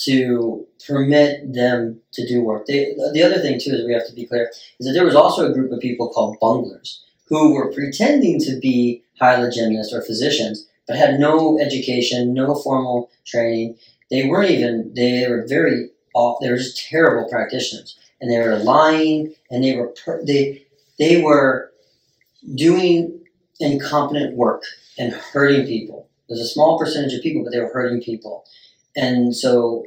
to permit them to do work. They, the other thing, too, is we have to be clear, is that there was also a group of people called bunglers who were pretending to be hygienists or physicians, but had no education, no formal training. They weren't even, they were very off, they were just terrible practitioners. And they were lying, and they were, per, they, they were doing incompetent work and hurting people. There's a small percentage of people, but they were hurting people. And so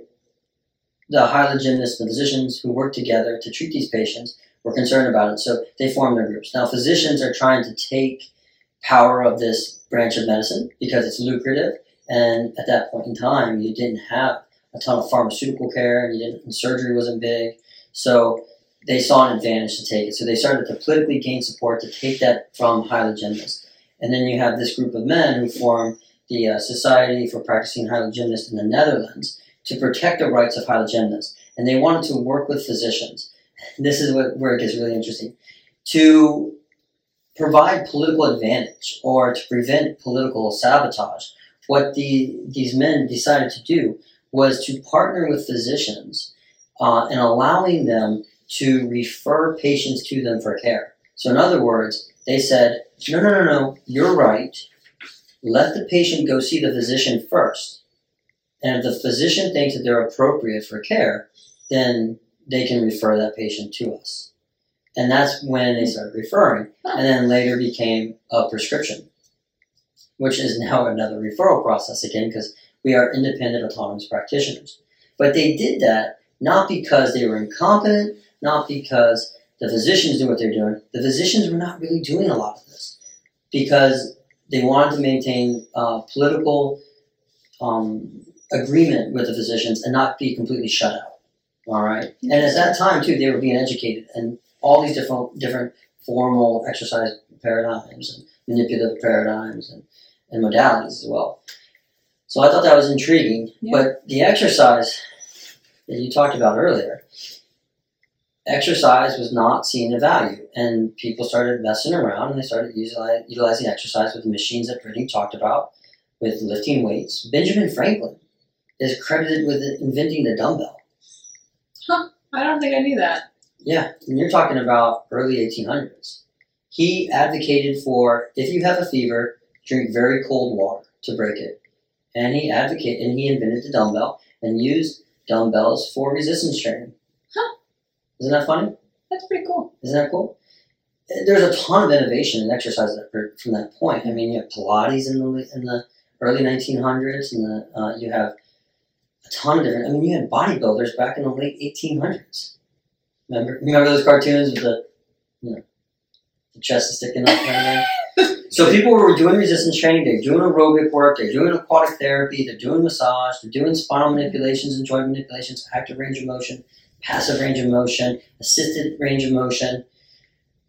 the and the physicians who work together to treat these patients were concerned about it. So they formed their groups. Now, physicians are trying to take power of this branch of medicine because it's lucrative. And at that point in time, you didn't have a ton of pharmaceutical care, and you didn't, and surgery wasn't big. So they saw an advantage to take it. So they started to politically gain support to take that from hygienists. And then you have this group of men who form the uh, Society for Practicing Hygienists in the Netherlands to protect the rights of hygienists. And they wanted to work with physicians. This is what, where it gets really interesting. To provide political advantage or to prevent political sabotage, what the, these men decided to do was to partner with physicians uh, and allowing them to refer patients to them for care. So, in other words, they said, no, no, no, no, you're right. Let the patient go see the physician first. And if the physician thinks that they're appropriate for care, then they can refer that patient to us. And that's when they started referring, and then later became a prescription, which is now another referral process again because we are independent autonomous practitioners. But they did that not because they were incompetent, not because the physicians knew what they're doing. The physicians were not really doing a lot of this because they wanted to maintain uh, political um, agreement with the physicians and not be completely shut out. All right, and at that time too, they were being educated and all these different different formal exercise paradigms and manipulative paradigms and, and modalities as well. So I thought that was intriguing. Yeah. But the exercise that you talked about earlier, exercise was not seen a value, and people started messing around and they started utilizing, utilizing exercise with the machines that Brittany talked about, with lifting weights. Benjamin Franklin is credited with inventing the dumbbell. Huh, I don't think I knew that. Yeah, and you're talking about early 1800s. He advocated for if you have a fever, drink very cold water to break it. And he advocated, and he invented the dumbbell and used dumbbells for resistance training. Huh. Isn't that funny? That's pretty cool. Isn't that cool? there's a ton of innovation in exercise from that point. I mean, you have Pilates in the in the early 1900s, and the, uh, you have a ton of different. I mean, you had bodybuilders back in the late 1800s. Remember, remember those cartoons with the, you know, the chest sticking up kind of thing. So people were doing resistance training. They're doing aerobic work. They're doing aquatic therapy. They're doing massage. They're doing spinal manipulations and joint manipulations, active range of motion, passive range of motion, assisted range of motion,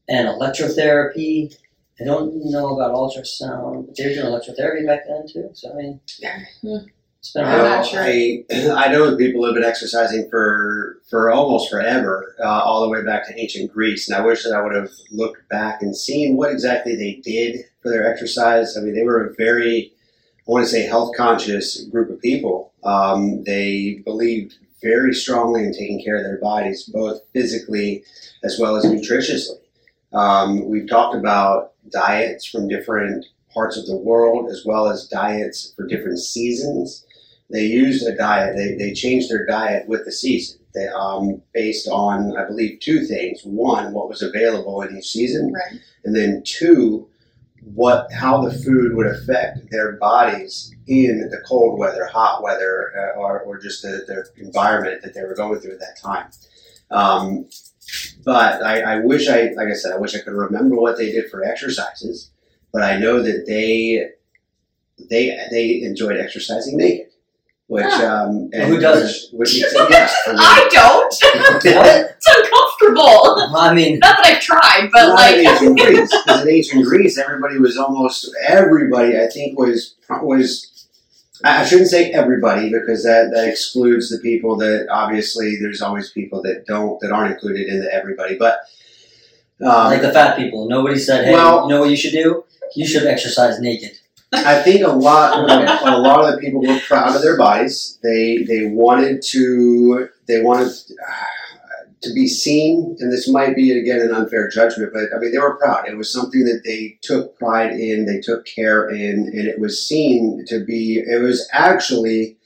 and electrotherapy. I don't know about ultrasound, but they were doing electrotherapy back then too. So I mean, it's been hmm. I'm not sure. I, I know that people have been exercising for for almost forever, uh, all the way back to ancient Greece, and I wish that I would have looked back and seen what exactly they did for their exercise. I mean, they were a very, I want to say, health conscious group of people. Um, they believed very strongly in taking care of their bodies, both physically as well as nutritiously. Um, we've talked about diets from different parts of the world, as well as diets for different seasons they used a diet. They, they changed their diet with the season. They, um, based on, I believe, two things. One, what was available in each season, Right. and then two, what how the food would affect their bodies in the cold weather, hot weather, uh, or, or just the, the environment that they were going through at that time. Um, but I, I wish I, like I said, I wish I could remember what they did for exercises. But I know that they they they enjoyed exercising naked, which um, and Who doesn't? Which, which yeah, I don't. It's uncomfortable. I mean, Not that I've tried, but Not like in ancient Greece. 'cause in ancient Greece, everybody was almost everybody. I think was was. I I shouldn't say everybody because that, that excludes the people that obviously there's always people that don't that aren't included in the everybody. But um, like the fat people. Nobody said, "Hey, Well- you know what you should do? You should exercise naked." I think a lot a lot of the people were proud of their bodies. They they wanted to they wanted uh, to be seen, and this might be again an unfair judgment, but I mean they were proud. It was something that they took pride in, they took care in, and it was seen to be. It was actually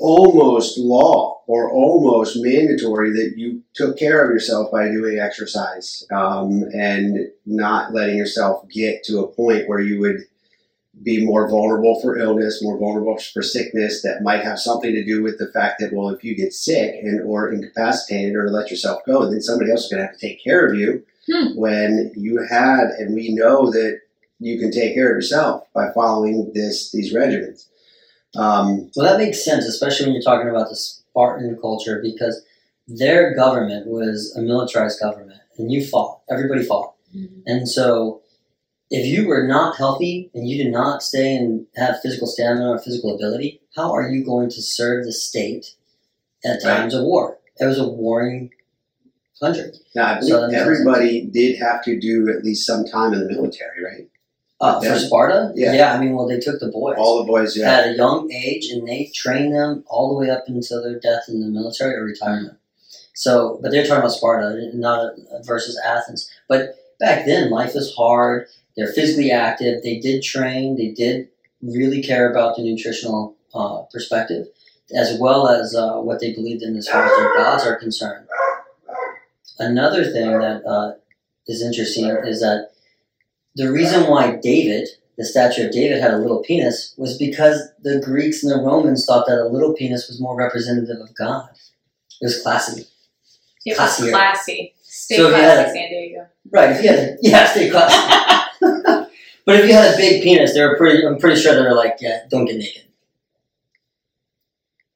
almost law or almost mandatory that you took care of yourself by doing exercise um, and not letting yourself get to a point where you would be more vulnerable for illness, more vulnerable for sickness that might have something to do with the fact that well, if you get sick and or incapacitated or let yourself go, then somebody else is going to have to take care of you. Hmm. When you had, and we know that you can take care of yourself by following this these regimens. Um, Well, that makes sense, especially when you're talking about the Spartan culture, because their government was a militarized government, and you fought. Everybody fought, and so if you were not healthy and you did not stay and have physical stamina or physical ability, how are you going to serve the state at Right. times of war? It was a warring country. now, I believe So everybody did have to do at least some time in the military, right? Uh, for. Sparta, Yeah. yeah, I mean, well, they took the boys. All the boys, yeah. at a young age, and they trained them all the way up until their death in the military or retirement. So, but they're talking about Sparta, not versus Athens. But back then, life was hard. They're physically active. They did train. They did really care about the nutritional uh, perspective, as well as uh, what they believed in as far as their gods are concerned. Another thing that uh, is interesting is that the reason why David the statue of David had a little penis was because the Greeks and the Romans thought that a little penis was more representative of God. It was classy. it was classy. Stay So, classy, yeah. San Diego. Right, if had yeah, stay classy. but if you had a big penis, they were pretty I'm pretty sure they're like, yeah, don't get naked.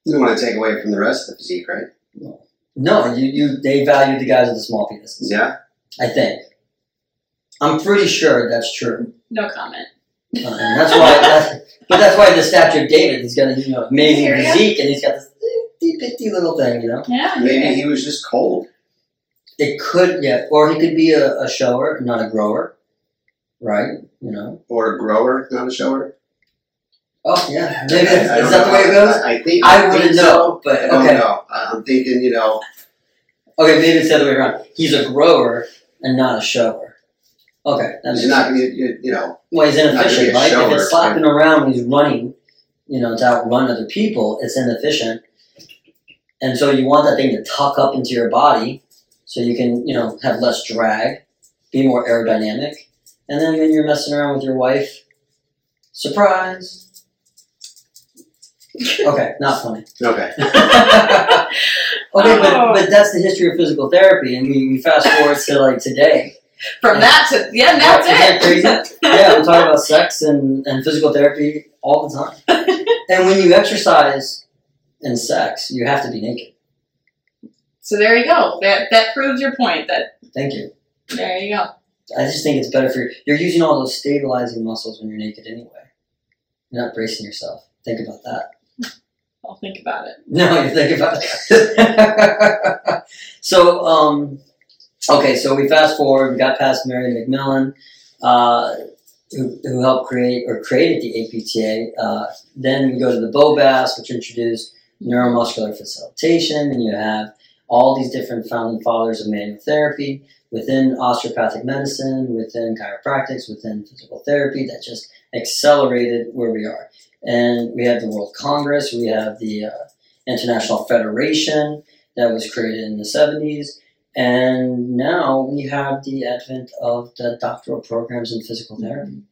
You don't want to take away from the rest of the physique, right? No, you, you they valued the guys with the small penises. Yeah. I think. I'm pretty sure that's true. No comment. Uh, and that's why that's, but that's why the statue of David he's got a you know amazing Here, yeah. physique and he's got this itty bitty little thing, you know. Yeah. Maybe he was just cold. It could, yeah, or he could be a, a shower, not a grower, right? You know. Or a grower, not a shower. Oh yeah, maybe I- I is that the way it goes? I, I think I think wouldn't so. know, but okay, know. I- I'm thinking, you know, okay, maybe it's the other way around. He's a grower and not a shower. Okay, that makes he's not sense. going to, you, you know, Well, he's not gonna be inefficient, right? If shower, it's slapping around when he's running, you know, to outrun other people, it's inefficient. And so you want that thing to tuck up into your body so you can, you know, have less drag. be more aerodynamic. And then when you're messing around with your wife, surprise. Okay, not funny. Okay. okay, but, Oh. but that's the history of physical therapy, and we, we fast forward to like today. From that to yeah, and that's Isn't that it. crazy? Yeah, we talk about sex and, and physical therapy all the time. and when you exercise and sex, you have to be naked. so there you go. That that proves your point. That Thank you. there you go. I just think it's better for you. You're using all those stabilizing muscles when you're naked anyway. You're not bracing yourself. Think about that. I'll think about it. No, you think about it. so, um, okay, so we fast forward. We got past Mary McMillan, uh, who, who helped create or created the APTA. Uh, then we go to the Bobaths, which introduced neuromuscular facilitation, and you have all these different founding fathers of manual therapy within osteopathic medicine, within chiropractics, within physical therapy that just accelerated where we are. And we have the World Congress, we have the uh, International Federation that was created in the 70s. And now we have the advent of the doctoral programs in physical therapy,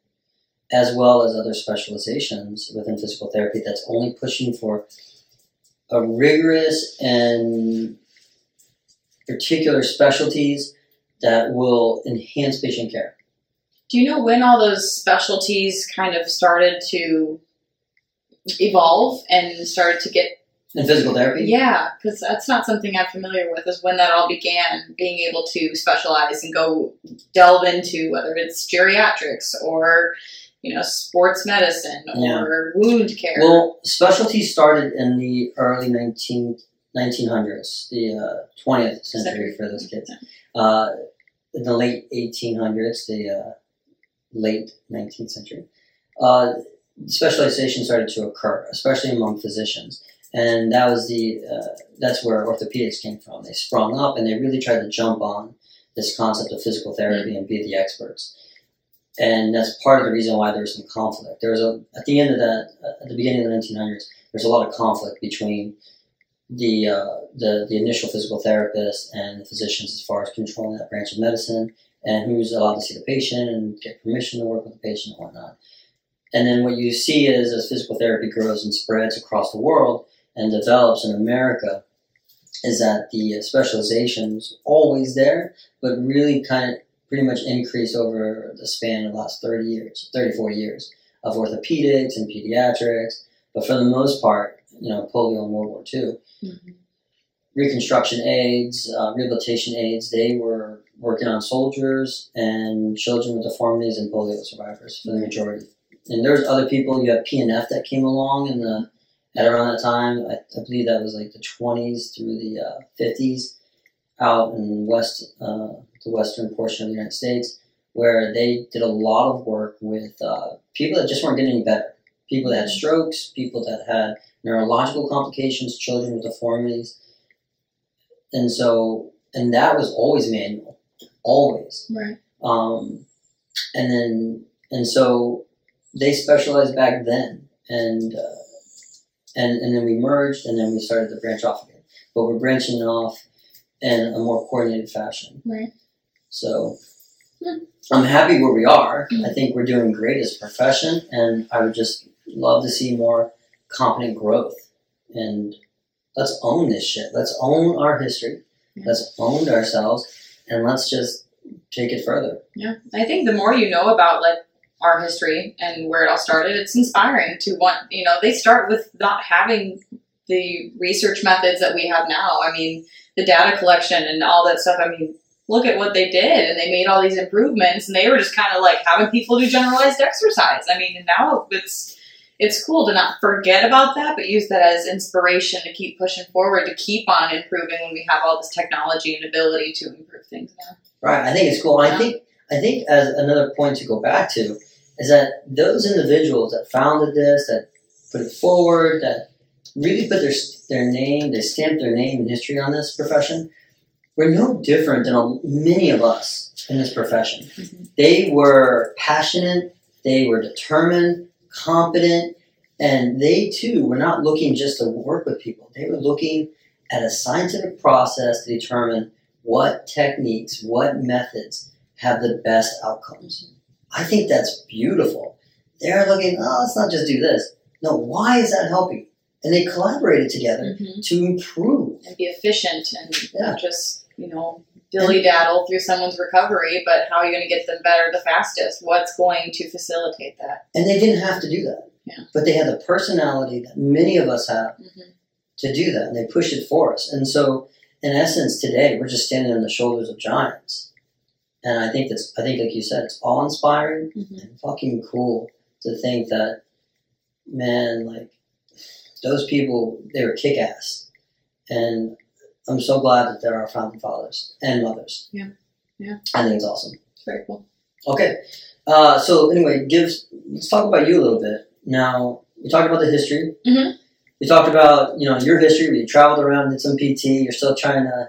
as well as other specializations within physical therapy that's only pushing for a rigorous and particular specialties that will enhance patient care. Do you know when all those specialties kind of started to evolve and started to get In physical therapy? Yeah, because that's not something I'm familiar with. Is when that all began, being able to specialize and go delve into whether it's geriatrics or you know sports medicine Yeah. or wound care. Well, specialties started in the early 19, 1900s, the uh, 20th century for those kids. Uh, in the late 1800s, the uh, late 19th century, uh, specialization started to occur, especially among physicians. And that was the uh, that's where orthopedics came from. They sprung up and they really tried to jump on this concept of physical therapy and be the experts. And that's part of the reason why there was some conflict. There was a at the end of that, at the beginning of the 1900s, there's a lot of conflict between the uh, the the initial physical therapist and the physicians as far as controlling that branch of medicine and who's allowed to see the patient and get permission to work with the patient and whatnot. And then what you see is as physical therapy grows and spreads across the world and develops in America, is that the specialization was always there, but really kind of pretty much increased over the span of the last 30 years, 34 years of orthopedics and pediatrics. But for the most part, you know, polio and World War II, Mhm. reconstruction aids, uh, rehabilitation aids, they were working on soldiers and children with deformities and polio survivors for the majority. And there's other people. You have PNF that came along in the at around that time. I, I believe that was like the 20s through the uh, 50s, out in west uh, the western portion of the United States, where they did a lot of work with uh, people that just weren't getting any better. People that had strokes, people that had neurological complications, children with deformities, and so and that was always manual, always. right. Um, and then and so they specialized back then, and uh, and and then we merged, and then we started to branch off again. But we're branching off in a more coordinated fashion. Right. So Hmm. I'm happy where we are. Hmm. I think we're doing great as a profession, and I would just love to see more competent growth. And let's own this shit. Let's own our history. Yeah. Let's own ourselves, and let's just take it further. Yeah, I think the more you know about like our history and where it all started, it's inspiring to want. You know, they start with not having the research methods that we have now. I mean, the data collection and all that stuff. I mean, look at what they did, and they made all these improvements, and they were just kind of like having people do generalized exercise. I mean, now it's it's cool to not forget about that, but use that as inspiration to keep pushing forward, to keep on improving when we have all this technology and ability to improve things now. Right. I think it's cool. I Yeah. think I think as another point to go back to is that those individuals that founded this, that put it forward, that really put their their name, they stamped their name and history on this profession, were no different than a, many of us in this profession. Mhm. They were passionate, they were determined, competent, and they too were not looking just to work with people. They were looking at a scientific process to determine what techniques, what methods have the best outcomes. I think that's beautiful. They're looking, oh, let's not just do this. No, why is that helping? And they collaborated together hmm to improve. And be efficient and Yeah. just, you know, dilly daddle through someone's recovery, but how are you going to get them better the fastest? What's going to facilitate that? And they didn't have to do that. Yeah. But they had the personality that many of us have hmm to do that, and they push it for us. And so, in essence, today we're just standing on the shoulders of giants. And I think that's, I think, like you said, it's all inspiring hmm and fucking cool to think that, man, like those people, they were kick ass. And I'm so glad that there are founding fathers and mothers. Yeah. Yeah. I think it's awesome. Very cool. Okay. Uh, so anyway, give let's talk about you a little bit. Now we talked about the history. Mhm. We talked about you know your history. You traveled around, did some PT. You're still trying to.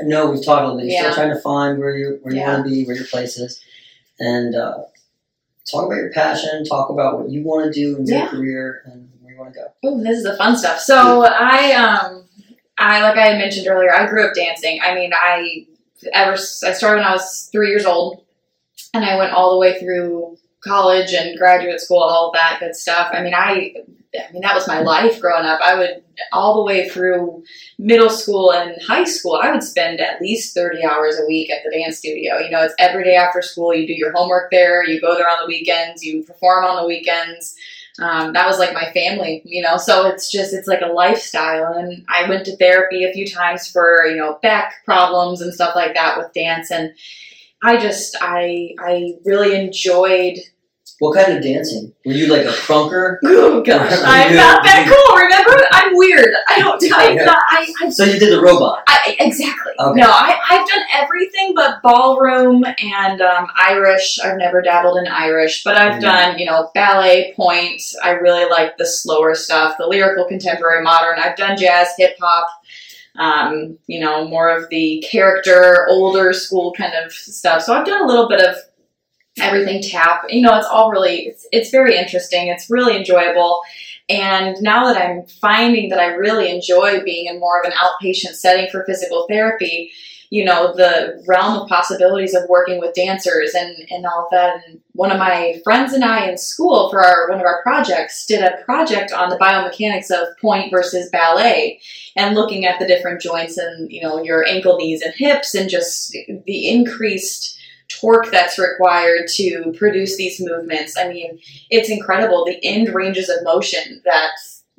I know we've talked a little bit. You're Yeah. still trying to find where you where you Yeah. want to be, where your place is, and uh, talk about your passion. Talk about what you want to do in your Yeah. career and where you want to go. Oh, this is the fun stuff. So I, um, I like I mentioned earlier, I grew up dancing. I mean, I ever I started when I was three years old, and I went all the way through college and graduate school, all that good stuff. I mean, I, I mean that was my life growing up. I would all the way through middle school and high school. I would spend at least thirty hours a week at the dance studio. You know, it's every day after school. You do your homework there. You go there on the weekends. You perform on the weekends um, that was like my family, you know. So it's just it's like a lifestyle, and I went to therapy a few times for you know back problems and stuff like that with dance, and I just I I really enjoyed. What kind of dancing? Were you like a crunker? Oh gosh, I'm not that cool. Remember, I'm weird. I don't. I'm not. I, I So you did the robot. I, exactly. Okay. No, I, I've done everything but ballroom and um, Irish. I've never dabbled in Irish, but I've Mhm. done, you know, ballet, pointe. I really like the slower stuff, the lyrical, contemporary, modern. I've done jazz, hip hop, um, you know, more of the character, older school kind of stuff. So I've done a little bit of everything tap. You know, it's all really, it's, it's very interesting. It's really enjoyable. And now that I'm finding that I really enjoy being in more of an outpatient setting for physical therapy, you know, the realm of possibilities of working with dancers and, and all of that. And one of my friends and I in school for our one of our projects did a project on the biomechanics of pointe versus ballet and looking at the different joints and, you know, your ankle, knees, and hips and just the increased torque that's required to produce these movements. I mean, it's incredible. The end ranges of motion that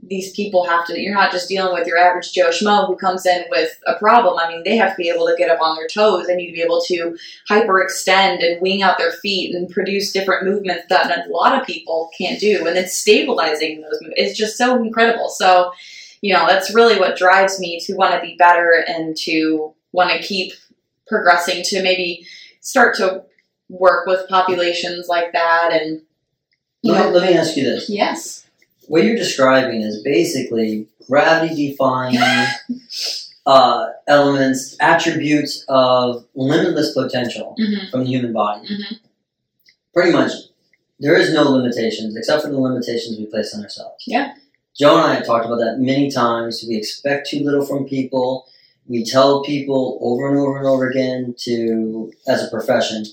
these people have to you're not just dealing with your average joe schmo who comes in with a problem. I mean they have to be able to get up on their toes. They need to be able to hyperextend and wing out their feet and produce different movements that a lot of people can't do. And then stabilizing those movements it's just so incredible. So you know that's really what drives me to want to be better and to want to keep progressing to maybe start to work with populations like that and you Let know me, let me ask you this. yes what you're describing is basically gravity defying uh, elements, attributes of limitless potential hmm from the human body. Mhm. Pretty much, there is no limitations except for the limitations we place on ourselves. Yeah. Joe and I have talked about that many times. We expect too little from people. We tell people over and over and over again to, as a profession,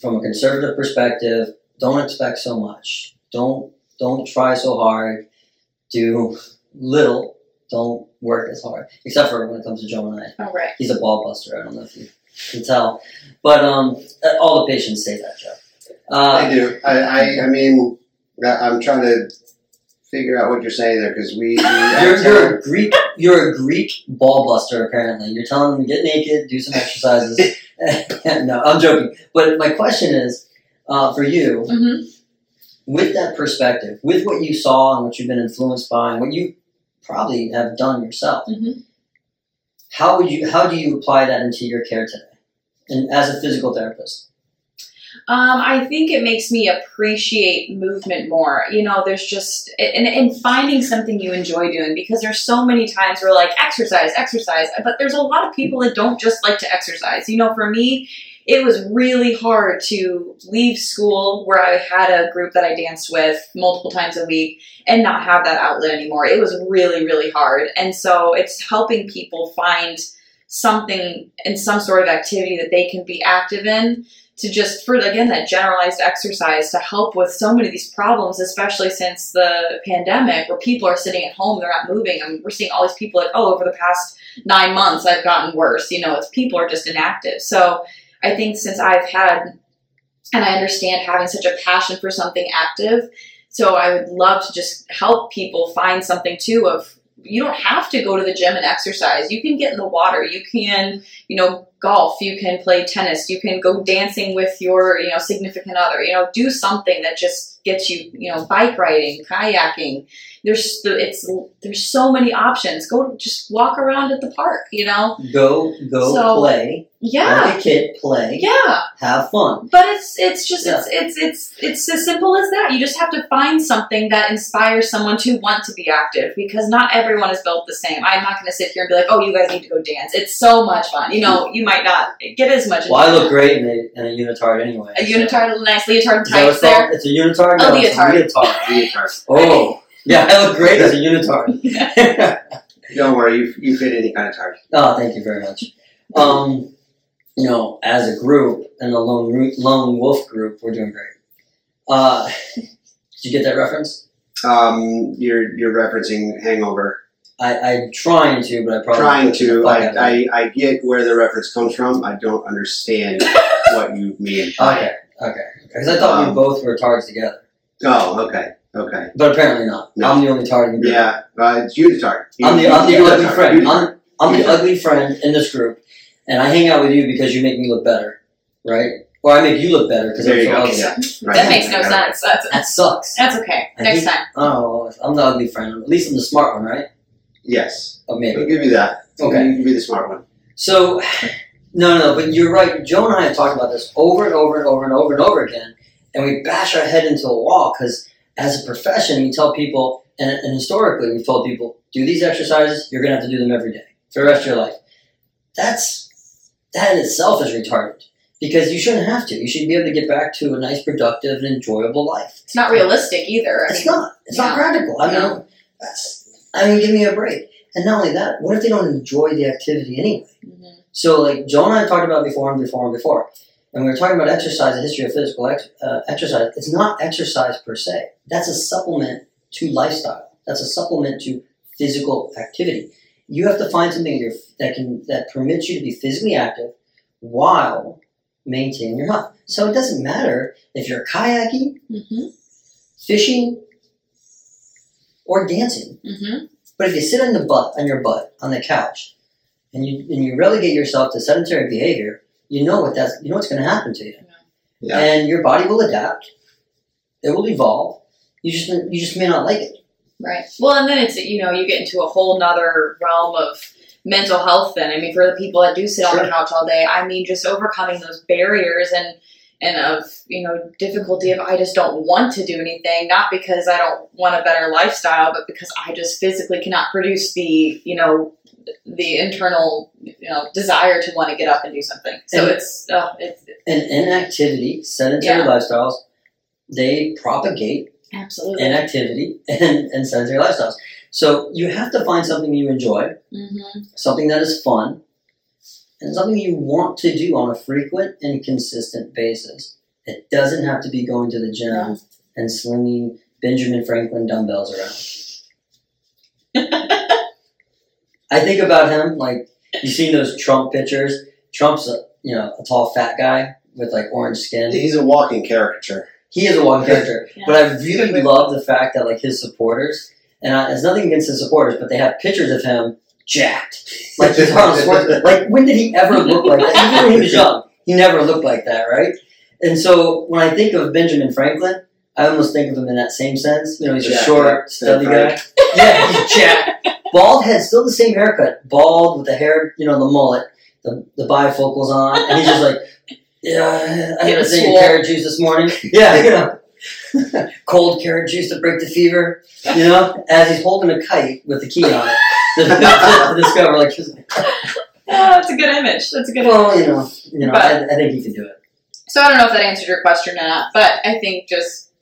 from a conservative perspective, don't expect so much. Don't don't try so hard. Do little. Don't work as hard. Except for when it comes to Joe and I. all right He's a ball buster. I don't know if you can tell, but um, all the patients say that, Joe. I Uh, do. I, I, I mean, I'm trying to figure out what you're saying there because we. we you're, you're a Greek. You're a Greek ball buster. Apparently, you're telling them to get naked, do some exercises. no, I'm joking. But my question is, uh, for you, hmm with that perspective, with what you saw and what you've been influenced by, and what you probably have done yourself, Mhm. how would you? How do you apply that into your care today, and as a physical therapist? Um, I think it makes me appreciate movement more. You know, there's just and, and finding something you enjoy doing because there's so many times where like exercise, exercise, but there's a lot of people that don't just like to exercise. You know, for me, it was really hard to leave school where I had a group that I danced with multiple times a week and not have that outlet anymore. It was really, really hard. And so it's helping people find something and some sort of activity that they can be active in to just for again that generalized exercise to help with so many of these problems, especially since the pandemic, where people are sitting at home, they're not moving. I mean, we're seeing all these people like, oh, over the past nine months, I've gotten worse. You know, it's people are just inactive. So I think since I've had, and I understand having such a passion for something active, so I would love to just help people find something too of you don't have to go to the gym and exercise. You can get in the water. You can, you know, golf. You can play tennis. You can go dancing with your, you know, significant other. You know, do something that just gets you, you know, bike riding, kayaking. There's it's there's so many options. Go just walk around at the park. You know, Go go So- play. yeah, Like a kid, play. yeah. Have fun. But it's it's just Yeah. it's it's it's it's as simple as that. You just have to find something that inspires someone to want to be active because not everyone is built the same. I'm not going to sit here and be like, "Oh, you guys need to go dance." It's so much fun. You know, you might not get as much. Well, I look great in a, in a unitard anyway. A so- unitard, nice leotard Is that what tights it's there. It's a unitard. A No, it's leotard. leotard. Leotard. Oh, yeah, I look great as a unitard. Don't worry, you, you fit any kind of target. oh, thank you very much. Um, you know, as a group and the lone lone wolf group, we're doing great. Uh, did you get that reference? Um, you're you're referencing Hangover. I, I'm trying to, but I probably Trying to, fuck out of it. I, I, I get where the reference comes from. I don't understand what you mean. Okay, okay. Because I thought we Um, both were tards together, Oh, okay, okay. but apparently not. No. I'm the only tard in the group. Yeah, uh, it's unitard. I'm the, I'm the Unitard, ugly friend. unitard. I'm, I'm the Unitard. ugly friend in this group, and I hang out with you because you make me look better, right? Or I make you look better because I'm you so ugly. Yeah. Right. That makes no Yeah. sense. That's That sucks. that's okay. I Next hate- time. Oh, I'm the ugly friend. At least I'm the smart one, right? Yes, Oh, I'll give you that. Okay. you can be the smart one. So, no, no, no, but you're right. Joe and I have talked about this over and over and over and over and over again, and we bash our head into a wall because, as a profession, we tell people, and, and historically, we've told people, do these exercises. You're gonna have to do them every day for the rest of your life. That's that in itself is retarded because you shouldn't have to. You should be able to get back to a nice, productive, and enjoyable life. It's not realistic either. I It's mean, not. It's not no. practical. I mean, that's. I mean, give me a break. And not only that, what if they don't enjoy the activity anyway? mhm. So, like Joe and I talked about before and before and before, and we were talking about exercise, the history of physical ex- uh, exercise. It's not exercise per se. That's a supplement to lifestyle. That's a supplement to physical activity. You have to find something you're, that can that permits you to be physically active while maintaining your health. So it doesn't matter if you're kayaking, Mhm. fishing, or dancing. Mhm. But if you sit on the butt on your butt on the couch and you and you relegate yourself to sedentary behavior, you know what that's you know what's going to happen to you, Yeah. and your body will adapt. It will evolve. You just you just may not like it. Right. Well, and then it's you know you get into a whole nother realm of mental health. Then I mean, for the people that do sit on the couch all day, I mean, just overcoming those barriers and and of you know difficulty of I just don't want to do anything, not because I don't want a better lifestyle, but because I just physically cannot produce the you know the internal you know desire to want to get up and do something. So And- it's uh, it's And inactivity, sedentary Yeah. lifestyles, they propagate absolutely. inactivity and, and sedentary lifestyles. So you have to find something you enjoy, hmm something that is fun, and something you want to do on a frequent and consistent basis. It doesn't have to be going to the gym Yeah. and slinging Benjamin Franklin dumbbells around. I think about him like you seen those Trump pictures. Trump's a you know a tall fat guy with like orange skin. He's a walking caricature. He is a walking character, Yeah. but I really love the fact that like his supporters, and I, it's nothing against his supporters, but they have pictures of him jacked, like Arnold Schwarzenegger. Like when did he ever look like that? Even when he was young, he never looked like that, right? And so when I think of Benjamin Franklin, I almost think of him in that same sense. You know, he's a short, yeah. stubby guy. Yeah, he's jacked. Bald head, still the same haircut. Bald with the hair, you know, the mullet, the, the bifocals on, and he's just like, yeah, I had a thing of carrot juice this morning. Yeah, you know. Cold carrot juice to break the fever, you know, as he's holding a kite with the key on it to, discover, Oh, that's a good image. That's a good. image. well, you know, you know, But- I, I think he can do it. So I don't know if that answered your question or not, but I think just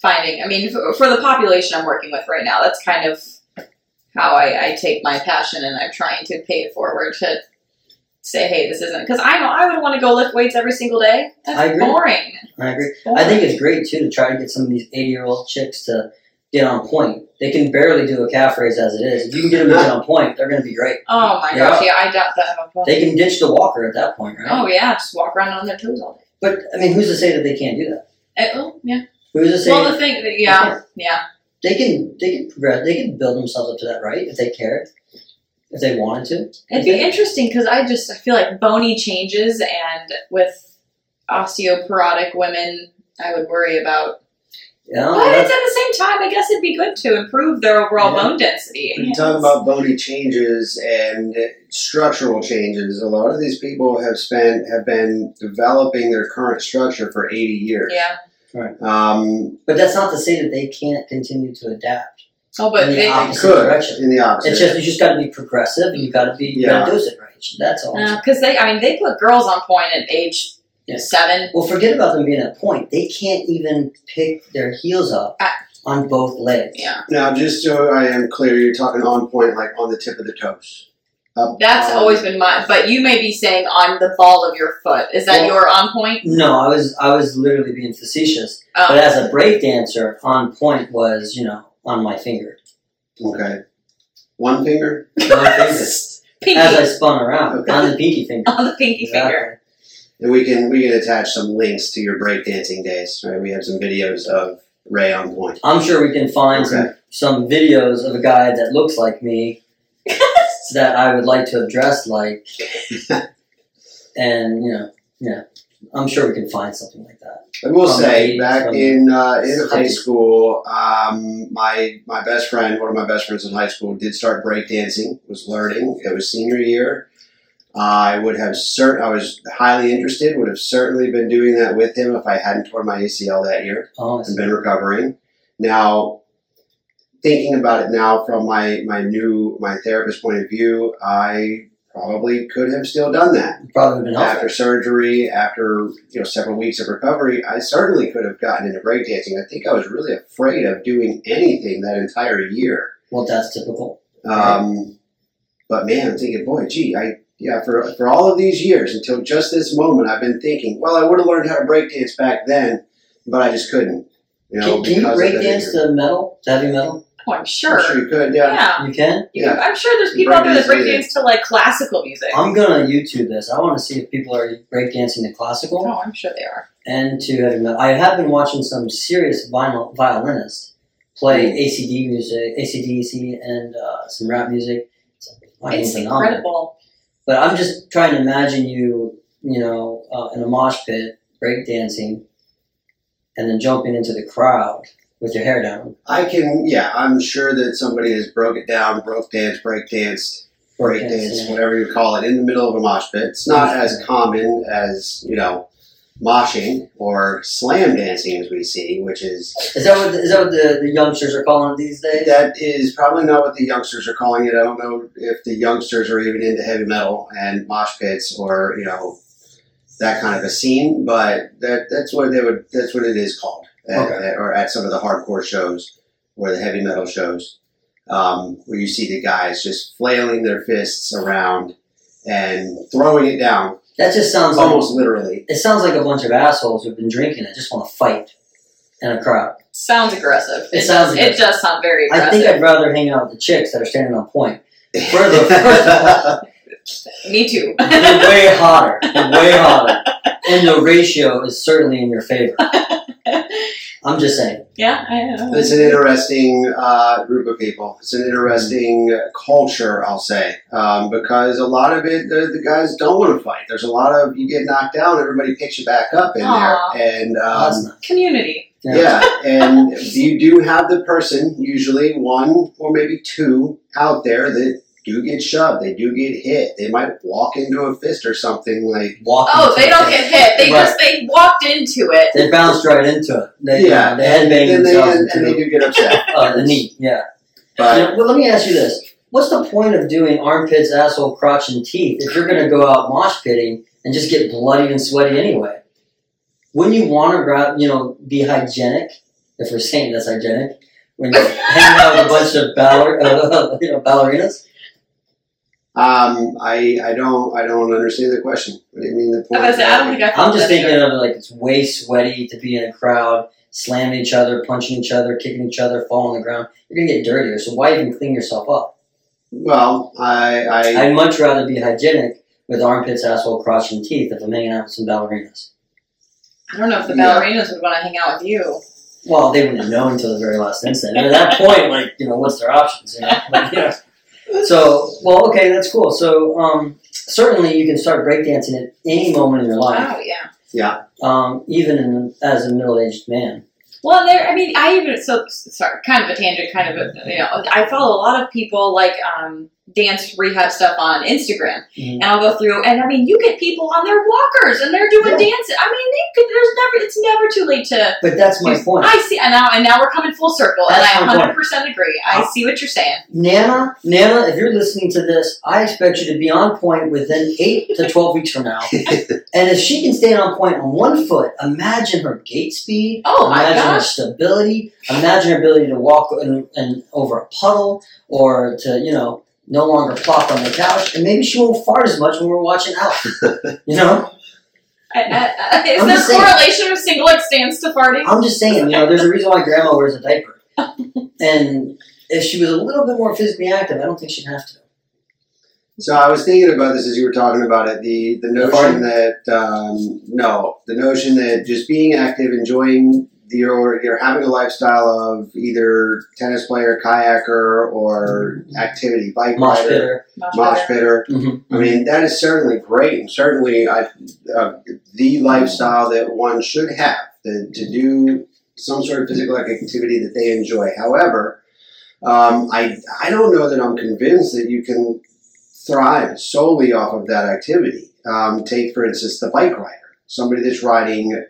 finding. I mean, for, for the population I'm working with right now, that's kind of how I, I take my passion and I'm trying to pay it forward to say, hey, this isn't because I know I would want to go lift weights every single day. That's I agree. boring. I agree. boring. I think it's great too to try to get some of these eighty-year-old chicks to get on pointe. They can barely do a calf raise as it is. If you can get them to get on pointe, they're going to be great. Oh my Yeah. gosh, yeah, I doubt that. They can ditch the walker at that point, right? Oh yeah, just walk around on their toes all day. But I mean, who's to say that they can't do that? Eh, oh, yeah. Who's to say Well, the thing, that, yeah, yeah. they can they can progress? They can build themselves up to that, right? If they cared, if they wanted to. It'd be interesting because I just I feel like bony changes and with osteoporotic women, I would worry about. Yeah, But that's- at the same time, I guess it'd be good to improve their overall Yeah. bone density. When you talk about bony changes and structural changes, a lot of these people have spent have been developing their current structure for 80 years. yeah. Um, but that's not to say that they can't continue to adapt Oh, but in the they, opposite could direction. in the opposite. It's just you just got to be progressive and you got to be you got to dose it right. That's all. I'm saying. because they, I mean, they put girls on pointe at age Yeah. seven. Well, forget about them being at pointe. They can't even pick their heels up on both legs. Yeah, now, just so I am clear, you're talking on pointe, like on the tip of the toes. Up that's on- always been my. But you may be saying on the ball of your foot. Is that Well- your on pointe? No, I was I was literally being facetious. Oh. But as a break dancer, on point was you know on my finger, okay. One finger. my finger. pinky as I spun around Okay. on the pinky finger. on the pinky finger. And we can we can attach some links to your breakdancing days. Right, we have some videos of Ray on point. I'm sure we can find some, Okay. some videos of a guy that looks like me that I would like to have dressed like, and you know, yeah, I'm sure we can find something like that. I will From say, the- back in uh, in high school, um, my my best friend, one of my best friends in high school, did start breakdancing. Was learning. It was senior year. I would have cert. I was highly interested. Would have certainly been doing that with him if I hadn't torn my ACL that year Oh, and been recovering. Now, thinking about it now from my my new my therapist point of view, I probably could have still done that probably been helpful. after surgery, after you know several weeks of recovery, I certainly could have gotten into breakdancing. I think I was really afraid of doing anything that entire year. Well, that's typical. Um, but man, I'm thinking, boy, gee, I yeah, for for all of these years until just this moment, I've been thinking, well, I would have learned how to breakdance back then, but I just couldn't. You know, Can, can you because break dance to metal, heavy metal? Oh, I'm sure. I'm sure you could, yeah. Yeah. You can. You- Yeah. I'm sure there's people out there that Breakdance break dance to like classical music. I'm gonna YouTube this. I want to see if people are breakdancing to classical oh, I'm sure they are. and to heavy metal. I have been watching some serious vinyl violinists play ACD music, AC/DC, and uh, some rap music. It's It's incredible. But I'm just trying to imagine you, you know, uh, in a mosh pit, breakdancing, and then jumping into the crowd with your hair down. I can, yeah, I'm sure that somebody has broke it down, broke dance, break danced, break dance, Breakdancing. whatever you call it, in the middle of a mosh pit. It's not as common as, you know, moshing or slam dancing as we see, which is, Is that what is that what the, the youngsters are calling it these days? that is probably not what the youngsters are calling it. I don't know if the youngsters are even into heavy metal and mosh pits or, you know, that kind of a scene, but that that's what they would, that's what it is called. At- Okay. at- or at some of the hardcore shows or the heavy metal shows. um, where you see the guys just flailing their fists around and throwing it down, That just sounds like almost literally. it sounds like a bunch of assholes who've been drinking that just want to fight in a crowd. Sounds aggressive. It sounds does, aggressive. It does sound very I think I'd rather hang out with the chicks that are standing on pointe. Further, first of all, Me too. they're way hotter. They're way hotter. And the ratio is certainly in your favor. I'm just saying. yeah, I know. It's an interesting uh, group of people. It's an interesting culture, I'll say, um, because a lot of it, the, the guys don't want to fight. There's a lot of you get knocked down, everybody picks you back up in Aw. there, and um, nice. Community. yeah, and you do have the person, usually one or maybe two, out there that do get shoved. They do get hit. They might walk into a fist or something like. Walking Oh, they don't face. get hit. They Right. just they walked into it. They bounced right into it. They, yeah, they and, headbanged and they, themselves and, and into they do get upset. uh, the knee. Yeah. But Now, well, let me ask you this: What's the point of doing armpits, asshole, crotch, and teeth if you're going to go out mosh pitting and just get bloody and sweaty anyway? Wouldn't you want to grab, you know, be hygienic? If we're saying that's hygienic, when you're hanging out with a bunch of baller, uh, you know, ballerinas. Um, I I don't I don't understand the question. What do you mean the point? I, say, I don't think I I'm just thinking sure. of it like it's way sweaty to be in a crowd, slamming each other, punching each other, kicking each other, falling on the ground. You're gonna get dirtier. So why even clean yourself up? Well, I I I'd much rather be hygienic with armpits, asshole, crotch, and teeth if I'm hanging out with some ballerinas. I don't know if the Yeah. ballerinas would want to hang out with you. Well, they wouldn't know until the very last instant. And at that point, like, you know, what's their options? You know? Like, you know. So, well, okay, that's cool. So, um, certainly you can start breakdancing at any moment in your life, Oh yeah. um, even in, as a middle aged man. Well, there. I mean, I even so sorry. Kind of a tangent. Kind of a you know. I follow a lot of people like um, dance rehab stuff on Instagram, Mhm. and I'll go through. And I mean, you get people on their walkers and they're doing Yeah. dances. I mean, they could. There's never. It's never too late to. But that's my pointe. I see. And now, and now we're coming full circle, That's and I 100 percent agree. I Uh, see what you're saying. Nana, Nana, if you're listening to this, I expect you to be on pointe within 8 to 12 weeks from now. And if she can stand on point on one foot, imagine her gait speed, Oh my imagine her stability, imagine her ability to walk in, in, over a puddle or to, you know, no longer plop on the couch. And maybe she won't fart as much when we're watching out. You know? I, I, I, is I'm there just saying. correlation of single extends to farting? I'm just saying, you know, there's a reason why grandma wears a diaper. And if she was a little bit more physically active, I don't think she'd have to. So I was thinking about this as you were talking about it. The the notion farting? that um, no, the notion that just being active, enjoying your you're having a lifestyle of either tennis player, kayaker, or activity, bike Mosh rider, pitter. Much mosh better. pitter. Mm-hmm. I mean, that is certainly great, and certainly I, uh, the lifestyle that one should have to, to do some sort of physical activity that they enjoy. However, um, I I don't know that I'm convinced that you can thrive solely off of that activity. Um, take for instance the bike rider, somebody that's riding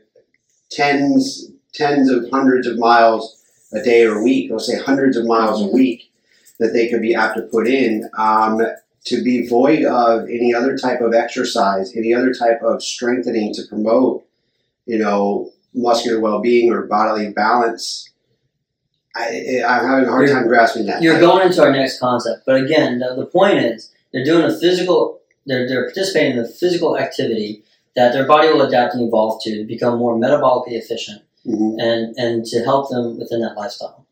tens tens of hundreds of miles a day or a week, or say hundreds of miles a week that they could be apt to put in. Um, to be void of any other type of exercise, any other type of strengthening to promote, you know, muscular well-being or bodily balance. I, I'm having a hard You're- time grasping that. You're going into our next concept, but again, the, the point is they're doing a physical. They're they're participating in a physical activity that their body will adapt and evolve to become more metabolically efficient Mhm. and and to help them within that lifestyle.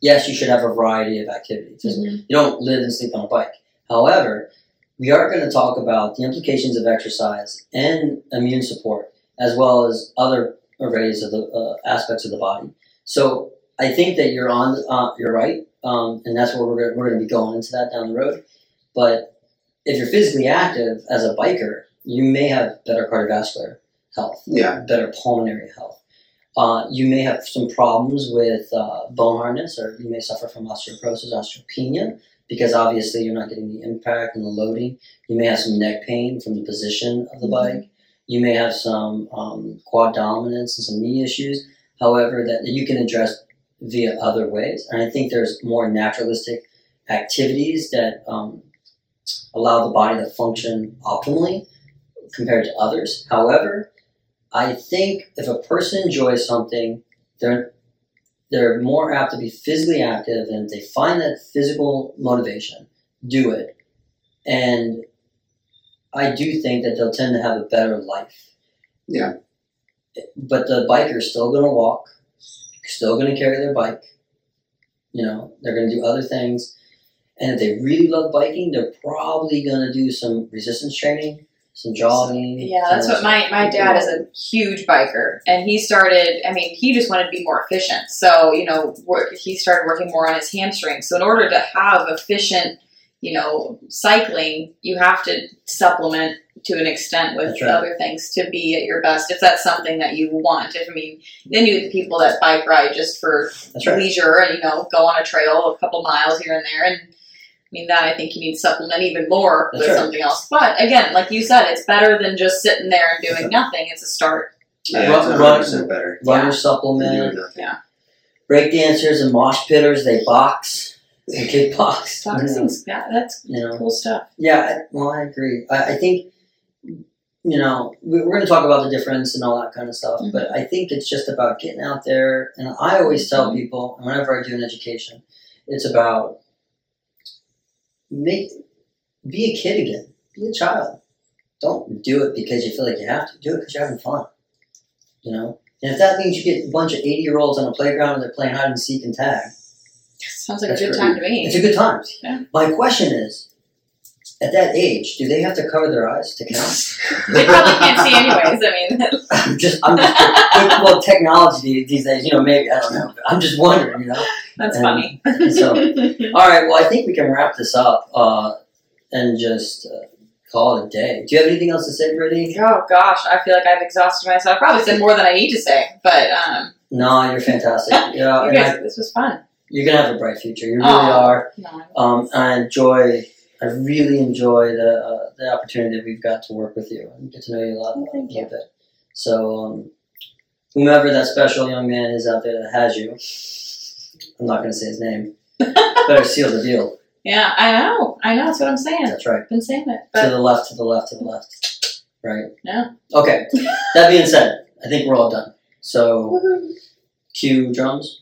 Yes, you should have a variety of activities. Mhm. You don't live and sleep on a bike. However, we are going to talk about the implications of exercise and immune support, as well as other arrays of the uh, aspects of the body. So I think that you're on. Uh, you're right, um, and that's where we're gonna, we're going to be going into that down the road. But if you're physically active as a biker, you may have better cardiovascular health, Yeah. better pulmonary health. Uh, you may have some problems with uh, bone hardness, or you may suffer from osteoporosis, osteopenia, because obviously you're not getting the impact and the loading. You may have some neck pain from the position of the bike. You may have some um, quad dominance and some knee issues. However, that you can address via other ways. And I think there's more naturalistic activities that um, allow the body to function optimally compared to others. However, I think if a person enjoys something, they're they're more apt to be physically active, and if they find that physical motivation, do it. And I do think that they'll tend to have a better life. Yeah. But the biker's still going to walk, still going to carry their bike. You know, they're going to do other things. And if they really love biking, they're probably going to do some resistance training, some jogging. Yeah, that's what my, my dad is a huge biker, and he started. I mean, he just wanted to be more efficient. So you know, wor- he started working more on his hamstrings. So in order to have efficient, you know, cycling, you have to supplement to an extent with right. other things to be at your best. If that's something that you want, if I mean, then you get people that bike ride just for right. leisure and you know go on a trail a couple miles here and there and I mean that I think you need to supplement even more That's with right. something else. But again, like you said, it's better than just sitting there and doing nothing. It's a start. Yeah, Run- it's run- 100% better. Runner Yeah. than supplement. doing nothing. breakdancers and mosh pitters they box and kickbox. Boxing's yeah, that's You know, cool stuff. yeah. I, well, I agree. I, I think you know we, we're going to talk about the difference and all that kind of stuff, Mhm. but I think it's just about getting out there. And I always tell Mhm. people, and whenever I do an education, it's about make be a kid again. Be a child. Don't do it because you feel like you have to. Do it because you're having fun. You know? And if that means you get a bunch of 80 year olds on a playground and they're playing hide and seek and tag, Sounds like a good great. time to me. it's a good time. Yeah. My question is at that age, do they have to cover their eyes to count? they probably can't see anyways. I mean, I'm just, I'm just, well, technology these days, you know, maybe, I don't know. I'm just wondering, you know? that's And funny. so- All right, well, I think we can wrap this up uh, and just uh, call it a day. Do you have anything else to say, Brittany? oh gosh, I feel like I've exhausted myself. I probably said more than I need to say, but um, No, you're fantastic. Yeah, you guys, I, this was fun. you're gonna have a bright future. You really Aw. are. No, Um, I enjoy. I really enjoy the uh, the opportunity that we've got to work with you and get to know you a lot, Oh, thank you. bit. So, um, whomever that special young man is out there that has you, I'm not going to say his name. Better seal the deal. yeah, I know. I know. That's what I'm saying. That's right. I've been saying it, To the left, to the left, to the left. Right. Yeah. Okay. That being said, I think we're all done. So, cue drums.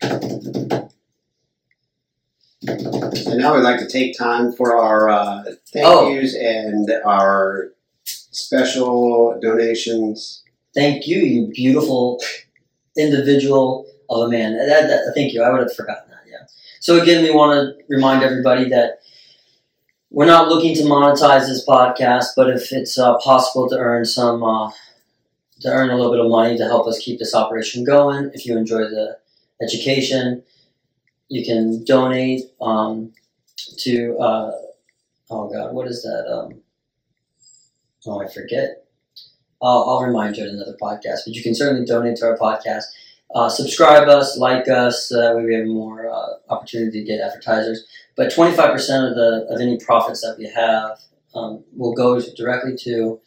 And now we'd like to take time for our uh, thank Oh. yous and our special donations. Thank you, you beautiful individual of a man. That, that, thank you. I would have forgotten that. Yeah. So again, we want to remind everybody that we're not looking to monetize this podcast, but if it's uh, possible to earn some, uh, to earn a little bit of money to help us keep this operation going, if you enjoy the education, you can donate um, to. Uh, oh God, what is that? Um, oh, I forget. I'll, I'll remind you at another podcast, but you can certainly donate to our podcast. Uh, subscribe us, like us. Uh, we have more uh, opportunity to get advertisers. But 25% of the of any profits that we have um, will go directly to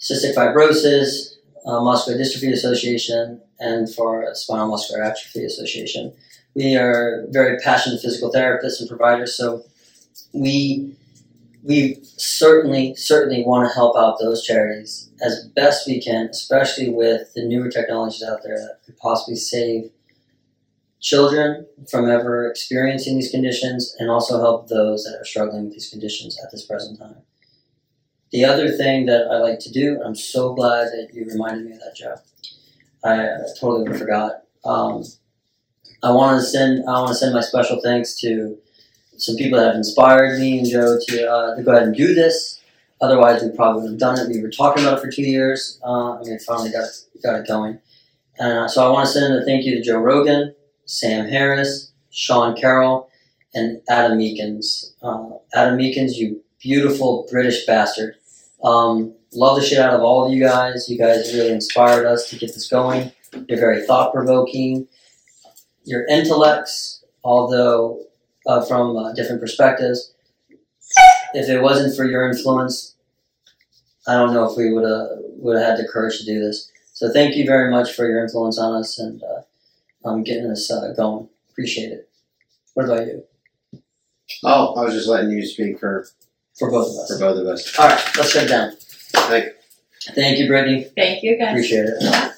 cystic fibrosis, uh, muscular dystrophy association, and for spinal muscular atrophy association. We are very passionate physical therapists and providers, so we we certainly certainly want to help out those charities as best we can, especially with the newer technologies out there that could possibly save children from ever experiencing these conditions and also help those that are struggling with these conditions at this present time. The other thing that I like to do, I'm so glad that you reminded me of that, Joe. I totally forgot. Um, I want to send I want to send my special thanks to some people that have inspired me and Joe to, uh, to go ahead and do this. Otherwise, we probably would have done it. We were talking about it for two years. Uh, and we finally got got it going. Uh, so I want to send a thank you to Joe Rogan, Sam Harris, Sean Carroll, and Adam Meakins. Uh, Adam Meakins, you beautiful British bastard. Um, love the shit out of all of you guys. You guys really inspired us to get this going. You're very thought provoking. Your intellects, although uh, from uh, different perspectives, if it wasn't for your influence, I don't know if we would have would have had the courage to do this. So thank you very much for your influence on us and uh, um, getting us uh, going. Appreciate it. What about you? Oh, I was just letting you speak for, For both of us. for us. both of us. All right, let's shut it down. Thank Thank you, Brittany. Thank you guys. Appreciate it.